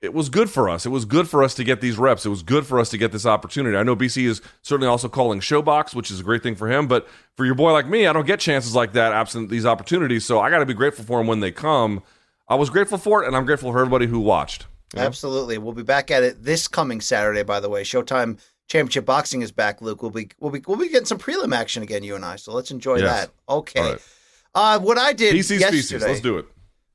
it was good for us. It was good for us to get these reps. It was good for us to get this opportunity. I know BC is certainly also calling ShoBox, which is a great thing for him. But for your boy like me, I don't get chances like that absent these opportunities. So I got to be grateful for them when they come. I was grateful for it, and I'm grateful for everybody who watched. Absolutely. We'll be back at it this coming Saturday, by the way. Showtime Championship Boxing is back, Luke. We'll be we'll be we'll be getting some prelim action again, you and I. So let's enjoy Yes. that. Okay. Right. Uh what I did PC's yesterday. Let's do it.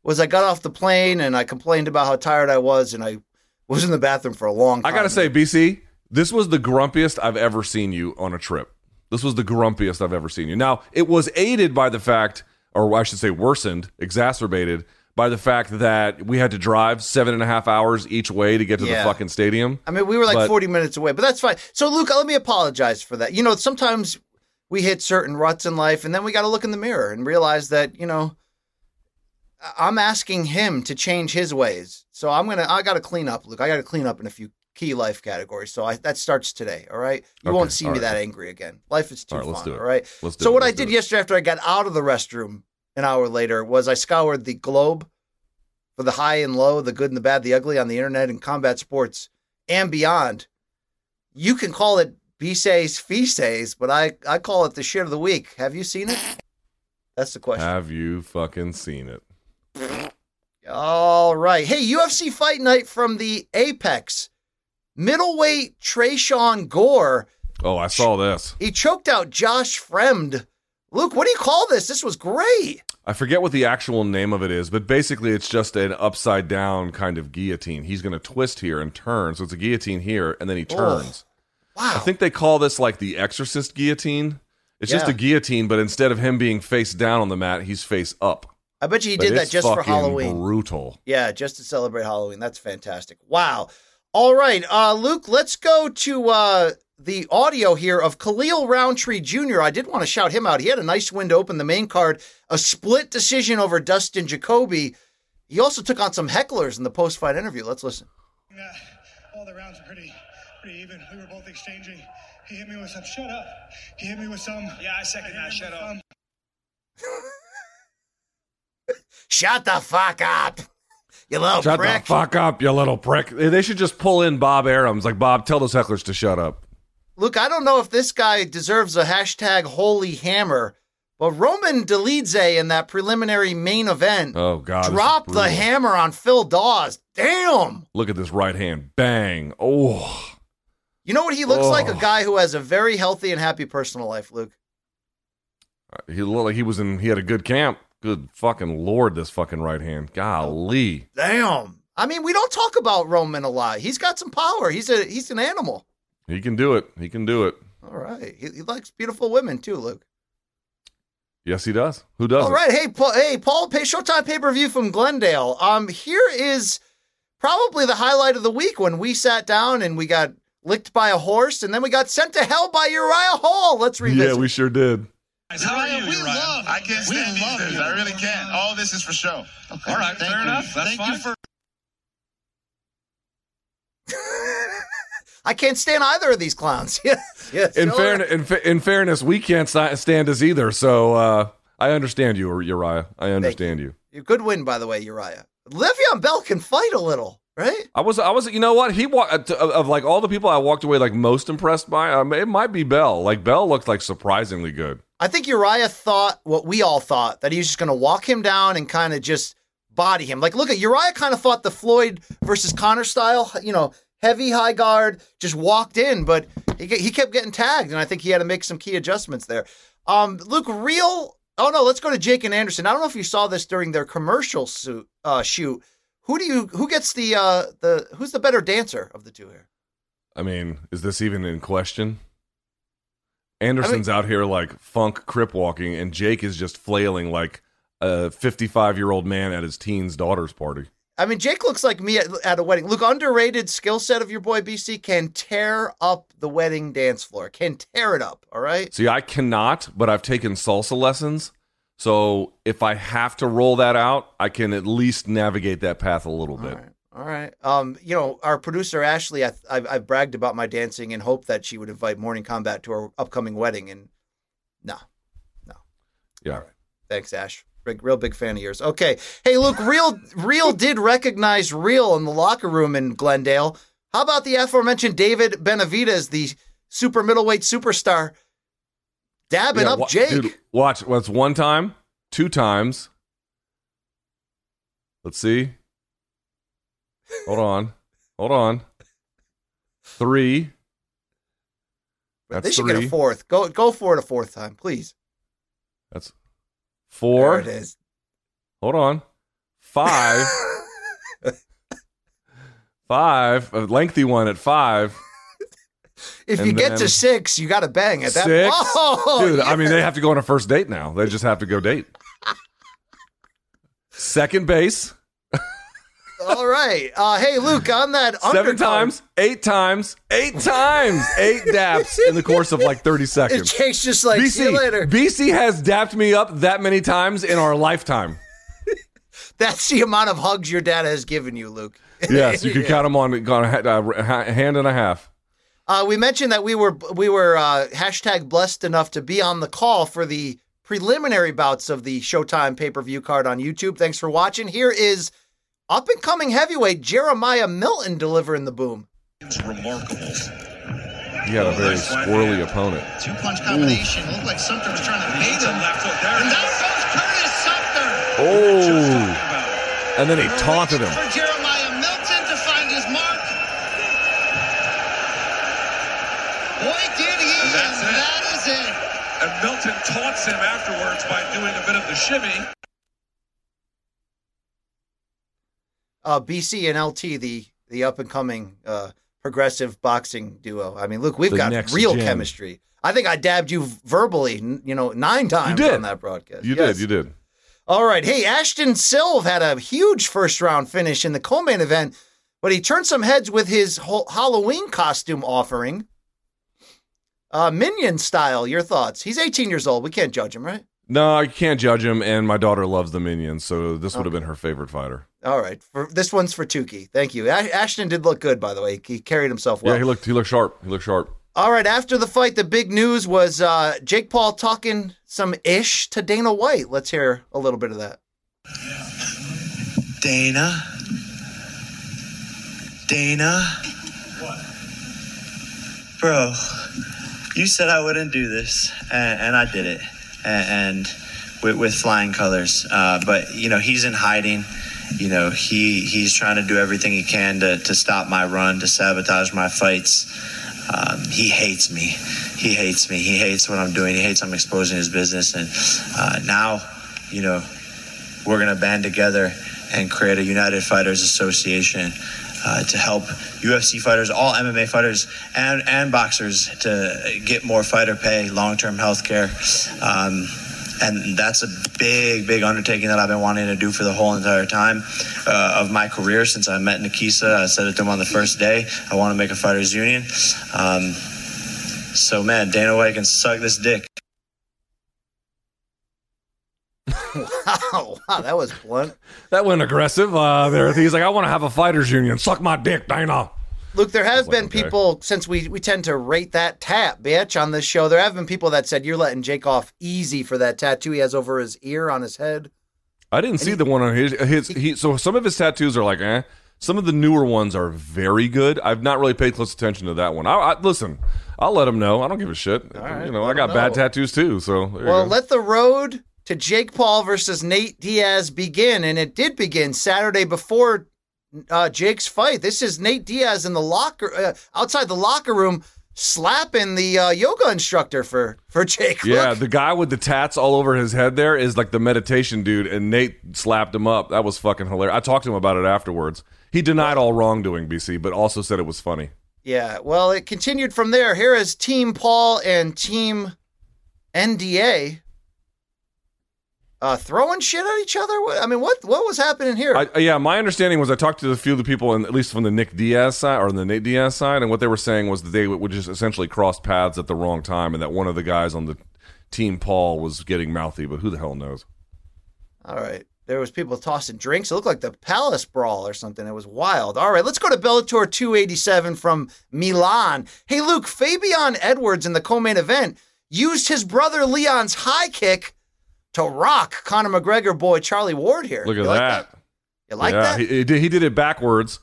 was I got off the plane and I complained about how tired I was and I was in the bathroom for a long time. I got to say, BC, this was the grumpiest I've ever seen you on a trip. This was the grumpiest I've ever seen you. Now, it was aided by the fact, or I should say, worsened, exacerbated by the fact that we had to drive seven and a half hours each way to get to Yeah. the fucking stadium. I mean, we were like But- 40 minutes away, but that's fine. So, Luke, let me apologize for that. You know, sometimes we hit certain ruts in life, and then we got to look in the mirror and realize that, you know, I'm asking him to change his ways. So I'm gonna, I got to clean up, Luke. I got to clean up in a few key life categories. So I, that starts today. All right, you Okay, won't see me right. that angry again. Life is too All right, let's fun. do it. All right. Let's do so what I did it. yesterday after I got out of the restroom an hour later was I scoured the globe for the high and low, the good and the bad, the ugly on the internet and combat sports and beyond. You can call it Feces, but I, I call it the shit of the week. Have you seen it? That's the question. Have you fucking seen it? All right. Hey, UFC Fight Night from the Apex. Middleweight Tresean Gore. Oh, I saw this. He choked out Josh Fremd. Luke, what do you call this? This was great. I forget what the actual name of it is, but basically it's just an upside down kind of guillotine. He's going to twist here and turn. So it's a guillotine here, and then he turns. Wow. I think they call this like the Exorcist guillotine. It's just a guillotine, but instead of him being face down on the mat, he's face up. I bet you he But did that just for Halloween. Brutal. Yeah, just to celebrate Halloween. That's fantastic. Wow. All right, uh, Luke, let's go to uh, the audio here of Khalil Rountree Jr. I did want to shout him out. He had a nice win to open the main card, a split decision over Dustin Jacoby. He also took on some hecklers in the post fight interview. Let's listen. Yeah, all the rounds were pretty, pretty even. We were both exchanging. He hit me with some. Shut up. He hit me with some. Yeah, I second that. Shut up. Shut the fuck up, you little Shut prick. the fuck up, you little prick. They should just pull in Bob Arams. Like, Bob, tell those hecklers to shut up. Luke, I don't know if this guy deserves a hashtag holy hammer, but Roman Dolidze in that preliminary main event Oh, God. dropped the hammer on Phil Hawes. Damn. Look at this right hand. Bang. Oh. You know what he looks like? A Oh. guy who has a very healthy and happy personal life, Luke. Uh, he looked like he was in, he had a good camp. Good fucking lord, this fucking right hand. Golly. Damn. I mean, we don't talk about Roman a lot. He's got some power. He's a he's an animal. He can do it. He can do it. All right. He, he likes beautiful women too, Luke. Yes, he does. Who doesn't? All right. Hey, Paul, hey, Paul, pay Showtime pay per view from Glendale. Um, here is probably the highlight of the week when we sat down and we got licked by a horse, and then we got sent to hell by Uriah Hall. Let's revisit. Yeah, we sure did. How are you, we Uriah? love. I can't stand we these dudes. I really can't. All this is for show. Okay. All right, Thank fair you. enough. That's Thank fine. you for I can't stand either of these clowns. yes, yes. In fairness, in, in fairness, we can't stand us either. So uh, I understand you, Uriah. I understand you. you. Good win, by the way, Uriah. Le'Veon Bell can fight a little, right? I was, I was, you know what? He wa- uh, of, of like all the people I walked away like most impressed by. Um, it might be Bell. Like Bell looked like surprisingly good. I think Uriah thought what we all thought that he was just going to walk him down and kind of just body him. Like, look at Uriah kind of fought the Floyd versus Conor style, you know, heavy high guard, just walked in, but he, he kept getting tagged, and I think he had to make some key adjustments there. Um, Luke, real. Oh no, let's go to Jake and Anderson. I don't know if you saw this during their commercial suit, uh, shoot. Who do you? Who gets the uh, the? Who's the better dancer of the two here? I mean, is this even in question? Anderson's out here like funk crip walking, and Jake is just flailing like a 55 year old man at his teen's daughter's party. I mean, Jake looks like me at, at a wedding. Look, underrated skill set of your boy BC can tear up the wedding dance floor. Can tear it up. All right. See, I cannot, but I've taken salsa lessons. So if I have to roll that out, I can at least navigate that path a little bit. All right. All right. Um, you know, our producer Ashley, I, I've, I've bragged about my dancing and hoped that she would invite Morning Kombat to our upcoming wedding, and no, no. Yeah. Thanks, Ash. Big, real big fan of yours. Okay. Hey, Luke, real, real did recognize real in the locker room in Glendale. How about the aforementioned David Benavidez, the super middleweight superstar, dabbing Yeah, up wa- Jake? Dude, watch. That's one time, two times. Let's see. Hold on. Hold on. Three. they That's should get a fourth. Go, go for it a fourth time, please. That's There four. it is. Hold on. Five. five. A lengthy one at five. If And you get to six, you got to bang at that. Six. Whoa, Dude, I oh, mean, they have to go on a first date now. They just have to go date. Second base. All right. Uh, hey, Luke, on that Seven undercard- times, eight times, eight times, eight daps in the course of like 30 seconds. Jake's just like, see you later. BC has dapped me up that many times in our lifetime. That's the amount of hugs your dad has given you, Luke. Yes, you could Yeah. count them on, on a, ha- a ha- hand and a half. Uh, we mentioned that we were we were uh, hashtag blessed enough to be on the call for the preliminary bouts of the Showtime pay per view card on YouTube. Thanks for watching. Here is up and coming heavyweight Jeremiah Milton delivering the boom. It's remarkable. He had a very squirrely opponent. two punch combination. Looked like Sumter was trying to bait Needs him. left hook. There And it down is. goes Curtis Sumter. Oh, and then he taunted him. For Jeremiah Milton to find his mark. Boy, did he, And and, it. that is it. And Milton taunts him afterwards by doing a bit of the shimmy. Uh, BC and LT, the the up and coming uh, progressive boxing duo. I mean, look, we've The got real gen. chemistry. I think I dabbed you verbally, you know, nine times on that broadcast. You Yes. did, you did. All right. Hey, Ashton Sylve had a huge first round finish in the co-main event, but he turned some heads with his whole Halloween costume offering. Uh, Minion style. Your thoughts? He's 18 years old. We can't judge him, right? No, I can't judge him, and my daughter loves the minions, so this would have been her favorite fighter. All right. For this one's for Tukey. Thank you. Ashton did look good, by the way. He carried himself well. yeah, he looked he looked sharp. He looked sharp. All right, after the fight, the big news was uh, Jake Paul talking some ish to Dana White. Let's hear a little bit of that. Dana. Dana. What? Bro, you said I wouldn't do this, and, and I did it, and, and with, with flying colors. Uh, but you know he's in hiding. You know he he's trying to do everything he can to, to stop my run, to sabotage my fights. Um, he hates me. He hates me. He hates what I'm doing. He hates I'm exposing his business. And uh, now, you know, we're gonna band together and create a United Fighters Association uh, to help UFC fighters, all MMA fighters, and, and boxers to get more fighter pay, long term health care. Um, and that's a big, big undertaking that I've been wanting to do for the whole entire time uh, of my career since I met Nakisa. I said it to him on the first day. I want to make a fighters union. Um, so, man, Dana White can suck this dick. wow, wow, that was blunt. That went aggressive. Uh, there, he's like, I want to have a fighters union. Suck my dick, Dana. Look, there have like, been okay. people since we we tend to rate that tap, bitch, on this show. There have been people that said you're letting Jake off easy for that tattoo he has over his ear on his head. I didn't see the one on his. his he, so some of his tattoos are like, eh. Some of the newer ones are very good. I've not really paid close attention to that one. I, I listen. I'll let him know. I don't give a shit. right, you know, I got him bad tattoos too. So Well, let the road to Jake Paul versus Nate Diaz begin, and it did begin Saturday before uh, Jake's fight. This is Nate Diaz in the locker uh, outside the locker room slapping the uh, yoga instructor for for Jake. yeah, Look. the guy with the tats all over his head there is like the meditation dude, and Nate slapped him up. That was fucking hilarious. I talked to him about it afterwards. He denied all wrongdoing, BC, but also said it was funny. Yeah, well, it continued from there. Here is Team Paul and Team NDA uh, throwing shit at each other. I mean, what what was happening here? I, yeah, my understanding was I talked to a few of the people, and at least from the Nick Diaz side or the Nate Diaz side, and what they were saying was that they would just essentially cross paths at the wrong time, and that one of the guys on the team Paul was getting mouthy, but who the hell knows? All right. There was people tossing drinks. It looked like the Palace Brawl or something. It was wild. All right, let's go to Bellator 287 from Milan. Hey, Luke, Fabian Edwards in the co-main event used his brother Leon's high kick to rock Conor McGregor boy Charlie Ward here. Look at You like that. You like yeah, that? He, he did, he did it backwards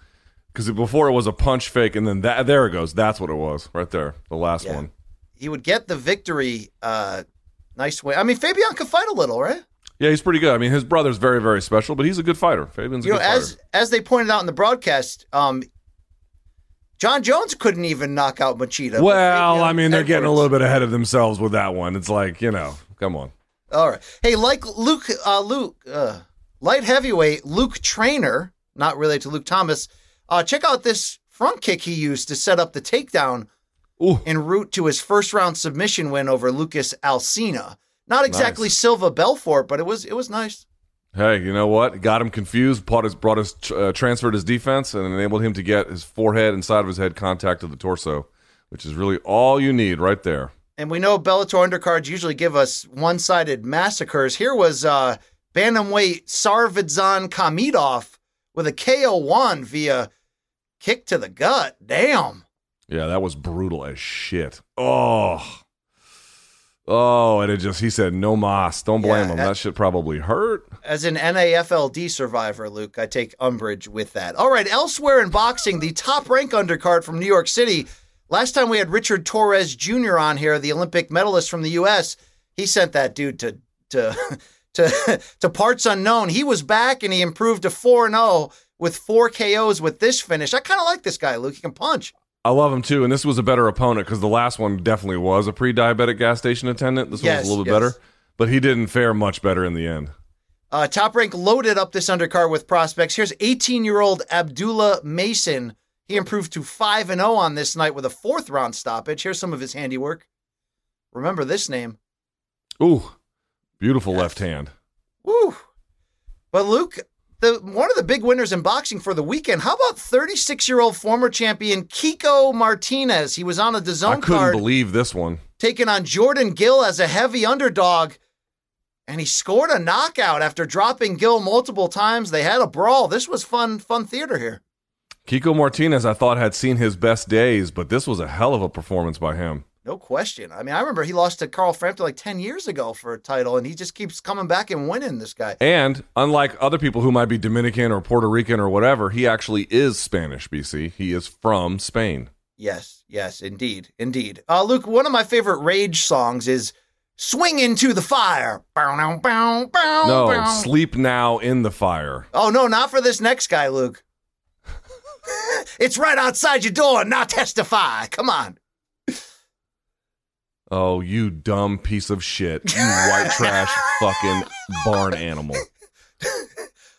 because before it was a punch fake, and then that there it goes. That's what it was right there, the last Yeah. one. he would get the victory. Uh, nice way. I mean, Fabian could fight a little, right? Yeah, he's pretty good. I mean, his brother's very, very special, but he's a good fighter. Fabian's a you know, good fighter. as as they pointed out in the broadcast, um, Jon Jones couldn't even knock out Machida. well, Fabian I mean, they're getting a little bit ahead of themselves with that one. It's like you know, come on. All right. Hey, like Luke, uh, Luke, uh, light heavyweight Luke Trainer, not related to Luke Thomas. Uh, check out this front kick he used to set up the takedown Ooh. en route to his first round submission win over Lucas Alsina. Not exactly Nice. Silva Belfort, but it was it was nice. Hey, you know what? Got him confused. Brought his, brought his uh, transferred his defense and enabled him to get his forehead and side of his head contact to the torso, which is really all you need right there. And we know Bellator undercards usually give us one-sided massacres. Here was uh, bantamweight Sarvarjon Khamidov with a KO1 via kick to the gut. Damn. Yeah, that was brutal as shit. Oh, oh, and it just he said no mas. Don't blame Yeah, him. that- That shit probably hurt. As an NAFLD survivor, Luke, I take umbrage with that. All right, elsewhere in boxing, the top rank undercard from New York City. Last time we had Richard Torres Jr. on here, the Olympic medalist from the U.S. He sent that dude to to to to parts unknown. He was back and he improved to four and zero with four KOs with this finish. I kind of like this guy, Luke. He can punch. I love him too, and this was a better opponent because the last one definitely was a pre-diabetic gas station attendant. This one Yes, was a little bit yes. better, but he didn't fare much better in the end. Uh, Top Rank loaded up this undercard with prospects. Here's 18 year old Abdullah Mason. He improved to 5 and 0 on this night with a fourth round stoppage. Here's some of his handiwork. Remember this name. Ooh, beautiful left hand. Woo. But Luke, the one of the big winners in boxing for the weekend. How about 36 year old former champion Kiko Martinez? He was on a DAZN I couldn't card believe this one. taking on Jordan Gill as a heavy underdog. And he scored a knockout after dropping Gill multiple times. They had a brawl. This was fun, fun theater here. Kiko Martinez, I thought had seen his best days, but this was a hell of a performance by him. No question. I mean, I remember he lost to Carl Frampton like 10 years ago for a title, and he just keeps coming back and winning this guy. And unlike other people who might be Dominican or Puerto Rican or whatever, he actually is Spanish, BC. He is from Spain. Yes, yes, indeed, indeed. Uh, Luke, one of my favorite Rage songs is Swing Into the Fire. Bow, bow, bow, No, sleep now in the fire. Oh, no, not for this next guy, Luke. it's right outside your door. Now testify. Come on. Oh, you dumb piece of shit. You white trash fucking barn animal.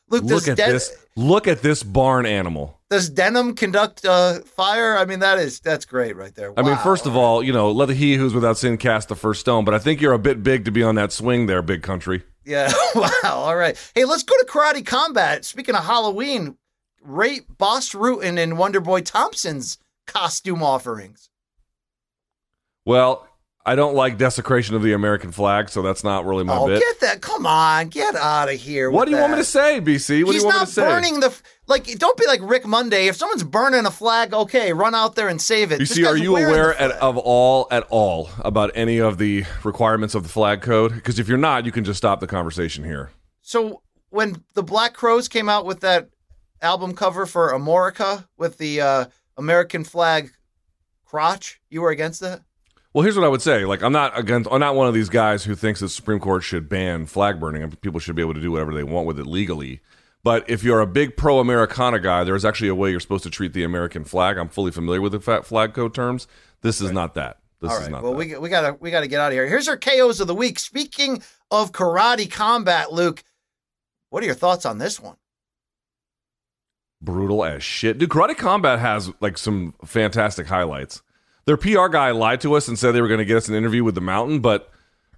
Luke, Look at den- this. Look at this barn animal. does denim conduct uh, fire? I mean, that is that's great right there. I mean, first of all, you know, let the he who's without sin cast the first stone. But I think you're a bit big to be on that swing there, big country. Yeah. wow. All right. Hey, let's go to Karate Combat. Speaking of Halloween, rate Bas Rutten and Wonderboy Thompson's costume offerings. Well, I don't like desecration of the American flag, so that's not really my oh, bit. get that! Come on, get out of here. What do you want me to say, BC? What He's do you want not me to say? burning the like. Don't be like Rick Monday. If someone's burning a flag, okay, run out there and save it. You see, are you aware at, of all at all about any of the requirements of the flag code? Because if you're not, you can just stop the conversation here. So when the Black Crowes came out with that album cover for Amorica with the uh, American flag crotch, you were against that? Well, here's what I would say. Like, I'm not against. I'm not one of these guys who thinks the Supreme Court should ban flag burning. and People should be able to do whatever they want with it legally. But if you're a big pro Americana guy, there's actually a way you're supposed to treat the American flag. I'm fully familiar with the flag code terms. This is not that. This All is right. not Well, that. we we gotta we gotta get out of here. Here's our KOs of the week. Speaking of karate combat, Luke, what are your thoughts on this one? Brutal as shit. Dude, Karate Combat has like some fantastic highlights. Their PR guy lied to us and said they were going to get us an interview with the Mountain, but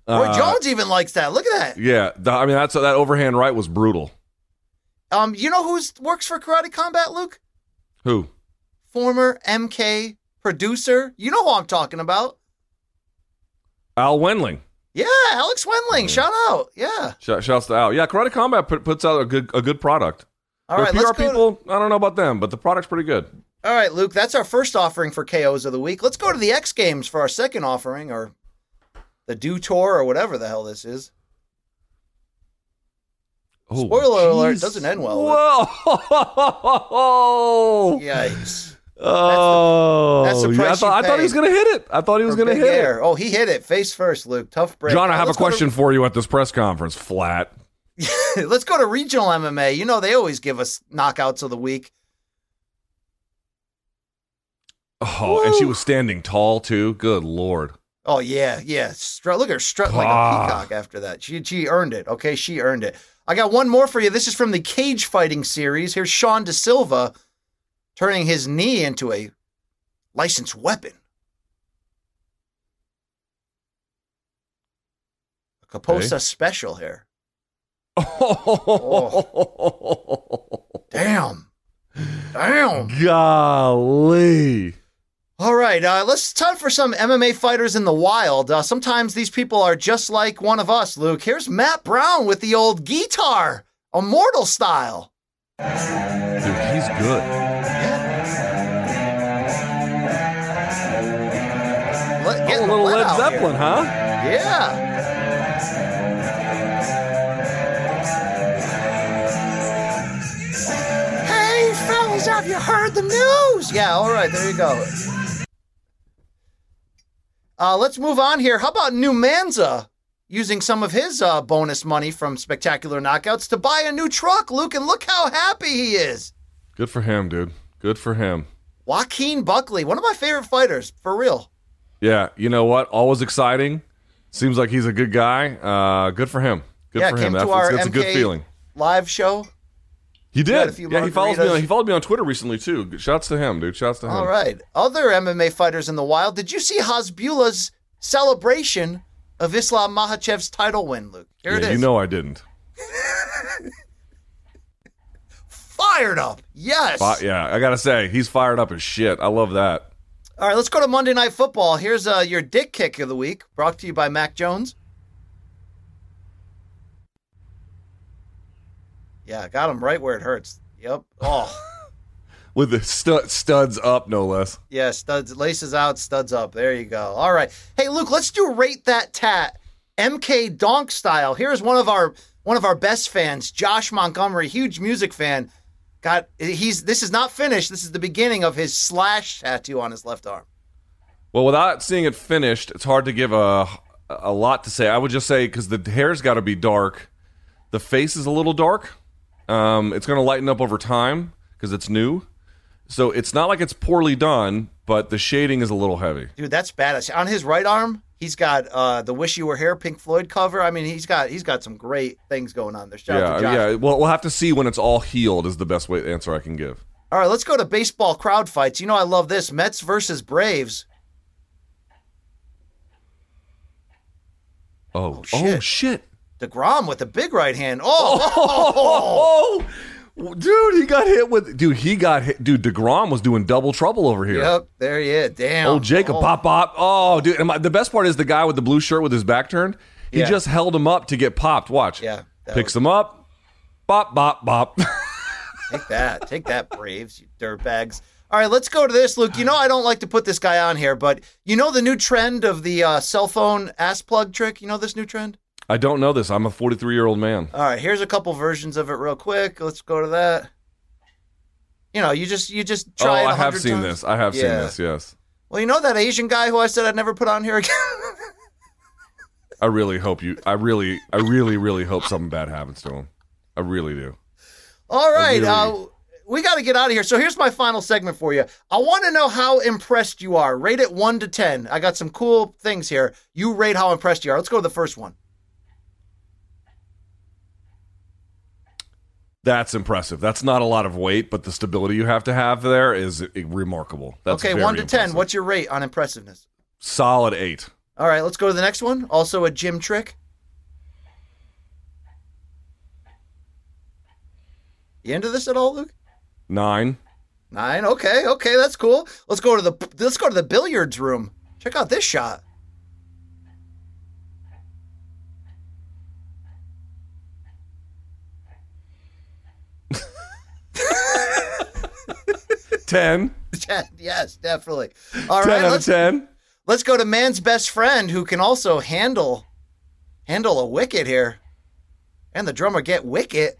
Roy uh, Jones even likes that. Look at that. yeah, the, I mean that's that overhand right was brutal. Um, you know who's works for Karate Combat, Luke? Who? Former MK producer. You know who I'm talking about. Al Wenling. Yeah, Alex Wendling. Shout out. Yeah. Shout, shouts to Al. Yeah, Karate Combat put, puts out a good a good product. All right, PR let's to- people, I don't know about them, but the product's pretty good. All right, Luke, that's our first offering for KOs of the week. Let's go to the X Games for our second offering, or the Dew Tour, or whatever the hell this is. Oh, Spoiler alert, jeez. doesn't end well, Whoa! Yikes. Oh, that's the yeah, I thought, I thought he was going to hit it. I thot he was going to hit air. it. Oh, he hit it face first, Luke. Tough break. John, I have a go to- question for you at this press conference. Flat. Let's go to regional MMA. You know they always give us knockouts of the week. Oh, and she was standing tall too. Good lord. Oh yeah, yeah. Strut, look at her strut like a Ah. peacock after that. She she earned it. Okay, she earned it. I got one more for you. This is from the cage fighting series. Here's Sean De Silva turning his knee into a licensed weapon. A Caposta Okay. special here. Oh. Damn. Damn. Golly. All right, uh, let's time for some MMA fighters in the wild. Uh, sometimes these people are just like one of us, Luke. Here's Matt Brown with the old guitar, immortal style. Dude, he's good. Let, Oh, a little lead Led out here. Zeppelin, huh? Yeah. Fellas, have you heard the news? Yeah, all right, there you go. Uh, let's move on here. How about New Manza using some of his uh, bonus money from Spectacular Knockouts to buy a new truck, Luke, and look how happy he is. Good for him, dude. Good for him. Joaquin Buckley, one of my favorite fighters, for real. Yeah, you know what? Always exciting. Seems like he's a good guy. Uh, good for him. Good yeah, for came him. to That's, our that's a good MK feeling. live show. He did. Yeah, he follows me. On, he followed me on Twitter recently too. Shouts to him, dude. Shouts to him. All right. Other MMA fighters in the wild. Did you see Hasbulla's celebration of Islam Makhachev's title win, Luke? Here yeah, it is. you know I didn't. Fired up. Yes. Yeah, I gotta say he's fired up as shit. I love that. All right, let's go to Monday Night Football. Here's uh, your dick kick of the week, brought to you by Mac Jones. Yeah, got him right where it hurts. Yep. Oh, With the stu- studs up, no less. yeah, studs, laces out, studs up. There you go. All right. Hey, Luke, let's do rate that tat, MK Donk style. Here's one of our one of our best fans, Josh Montgomery, huge music fan. Got he's this is not finished. This is the beginning of his slash tattoo on his left arm. Well, without seeing it finished, it's hard to give a a lot to say. I would just say because the hair's got to be dark, the face is a little dark. Um, it's going to lighten up over time because it's new. So it's not like it's poorly done, but the shading is a little heavy. Dude, that's badass. On his right arm, He's got uh, the "Wish You Were Here" Pink Floyd cover. I mean, he's got he's got some great things going on there. Shout out Yeah, yeah. Well, we'll have to see when it's all healed. Is the best way answer I can give. All right, let's go to baseball crowd fights. You know, I love this Mets versus Braves. Oh, shit. oh shit! Degrom with the big right hand. Oh, Oh, dude, he got hit with. Dude, he got hit. Dude, Degrom was doing double trouble over here. yep, there he is. Damn. Old Jacob, Oh. pop, pop. Oh, dude. And my, the best part is the guy with the blue shirt with his back turned. He Yeah. just held him up to get popped. Watch. Yeah, Picks him up. Bop, bop, bop. Take that. Take that, Braves, you dirtbags. All right, let's go to this, Luke. You know, I don't like to put this guy on here, but you know the new trend of the uh, cell phone ass plug trick? You know this new trend? I don't know this. I'm a 43 year old man. All right, here's a couple versions of it real quick. Let's go to that. You know, you just you just Oh, try it. I have seen times. this. I have seen this. Yes. Well, you know that Asian guy who I said I'd never put on here again? I really hope you. I really, I really, really hope something bad happens to him. I really do. All right, really- uh, we got to get out of here. So here's my final segment for you. I want to know how impressed you are. Rate it one to ten. I got some cool things here. You rate how impressed you are. Let's go to the first one. That's impressive. That's not a lot of weight, but the stability you have to have there is remarkable. That's okay, one to ten. What's your rate on impressiveness? solid eight? All right, let's go to the next one. Also a gym trick. You into this at all, Luke? Nine. Nine. Okay, okay, that's cool. Let's go to the let's go to the billiards room. Check out this shot. Ten. 10. yes, definitely. All ten right, out of let's ten. let's go to man's best friend who can also handle handle a wicket here. And the drummer get wicket.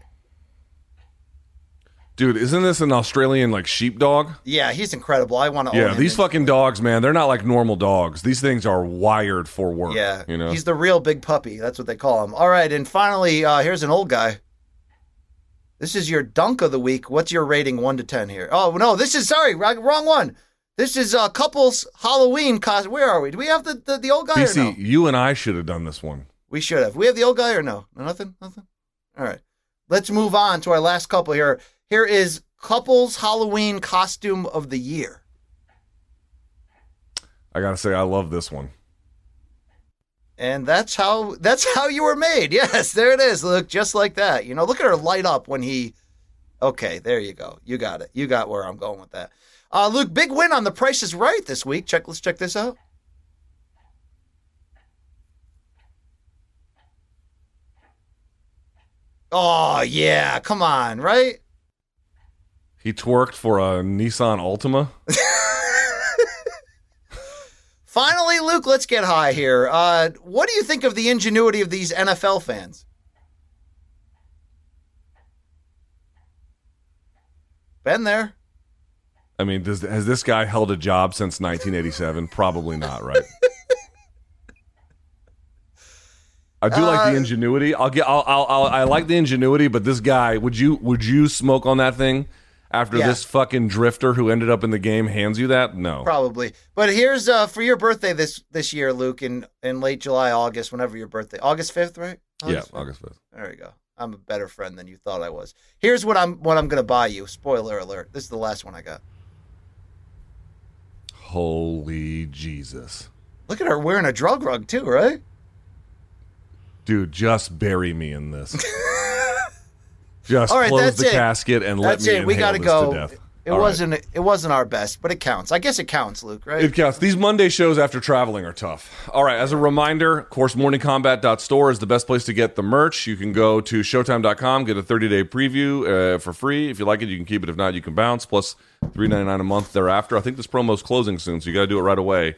Dude, isn't this an Australian like sheepdog? Yeah, he's incredible. I want to own Yeah, these fucking dogs, man, they're not like normal dogs. These things are wired for work. Yeah, you know. he's the real big puppy. That's what they call him. All right, and finally, uh, here's an old guy. This is your dunk of the week. What's your rating, one to ten here? Oh no, this is sorry, wrong one. This is uh, couples Halloween costume. Where are we? Do we have the the, the old guy BC, or no? you and I should have done this one. We should have. We have the old guy or no? No, Nothing. Nothing. All right. Let's move on to our last couple here. Here is couples Halloween costume of the year. I gotta say, I love this one. And that's how that's how you were made. Yes, there it is. Look, just like that. You know, look at her light up when he Okay, there you go. You got it. You got where I'm going with that. Uh Luke, big win on the Price is Right this week. Check let's check this out. Oh yeah, come on, right? He twerked for a Nissan Altima. Finally, Luke, let's get high here. Uh, what do you think of the ingenuity of these NFL fans? Been there. I mean, does, has this guy held a job since 1987? Probably not, right? I do like Uh, the ingenuity. I'll get. I'll, I'll, I'll. I like the ingenuity, but this guy. Would you? Would you smoke on that thing after Yeah. this fucking drifter who ended up in the game hands you that? No. Probably. But here's uh, for your birthday this this year, Luke, in, in late July, August, whenever your birthday. August 5th, right? yeah, 5th? August fifth. There you go. I'm a better friend than you thought I was. Here's what I'm what I'm gonna buy you. Spoiler alert. This is the last one I got. Holy Jesus, Look at her wearing a drug rug too, right? dude! Just bury me in this. just All right, close that's the it. casket and let That's me it. We gotta go. It All right. wasn't it wasn't our best, but it counts. I guess it counts, Luke, right? It counts. These Monday shows after traveling are tough. All right, as a reminder, of course, morningkombat.store is the best place to get the merch. You can go to showtime.com, get a 30 day preview uh, for free. If you like it, you can keep it. If not, you can bounce, 3.99 a month thereafter. I think this promo's closing soon, so you got to do it right away.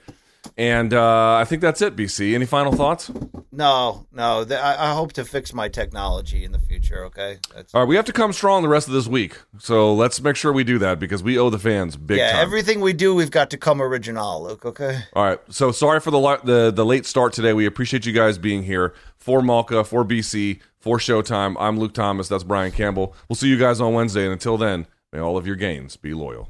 And uh, I think that's it, BC. Any final thoughts? No, no. th- I, I hope to fix my technology in the future. Okay. That's, All right, we have to come strong the rest of this week. So let's make sure we do that because we owe the fans big yeah. time. Everything we do, we've got to come original, Luke. Okay. All right. So sorry for the li- the the late start today. We appreciate you guys being here for Malka, for BC, for Showtime. I'm Luke Thomas. That's Brian Campbell. We'll see you guys on Wednesday. And until then, may all of your gains be loyal.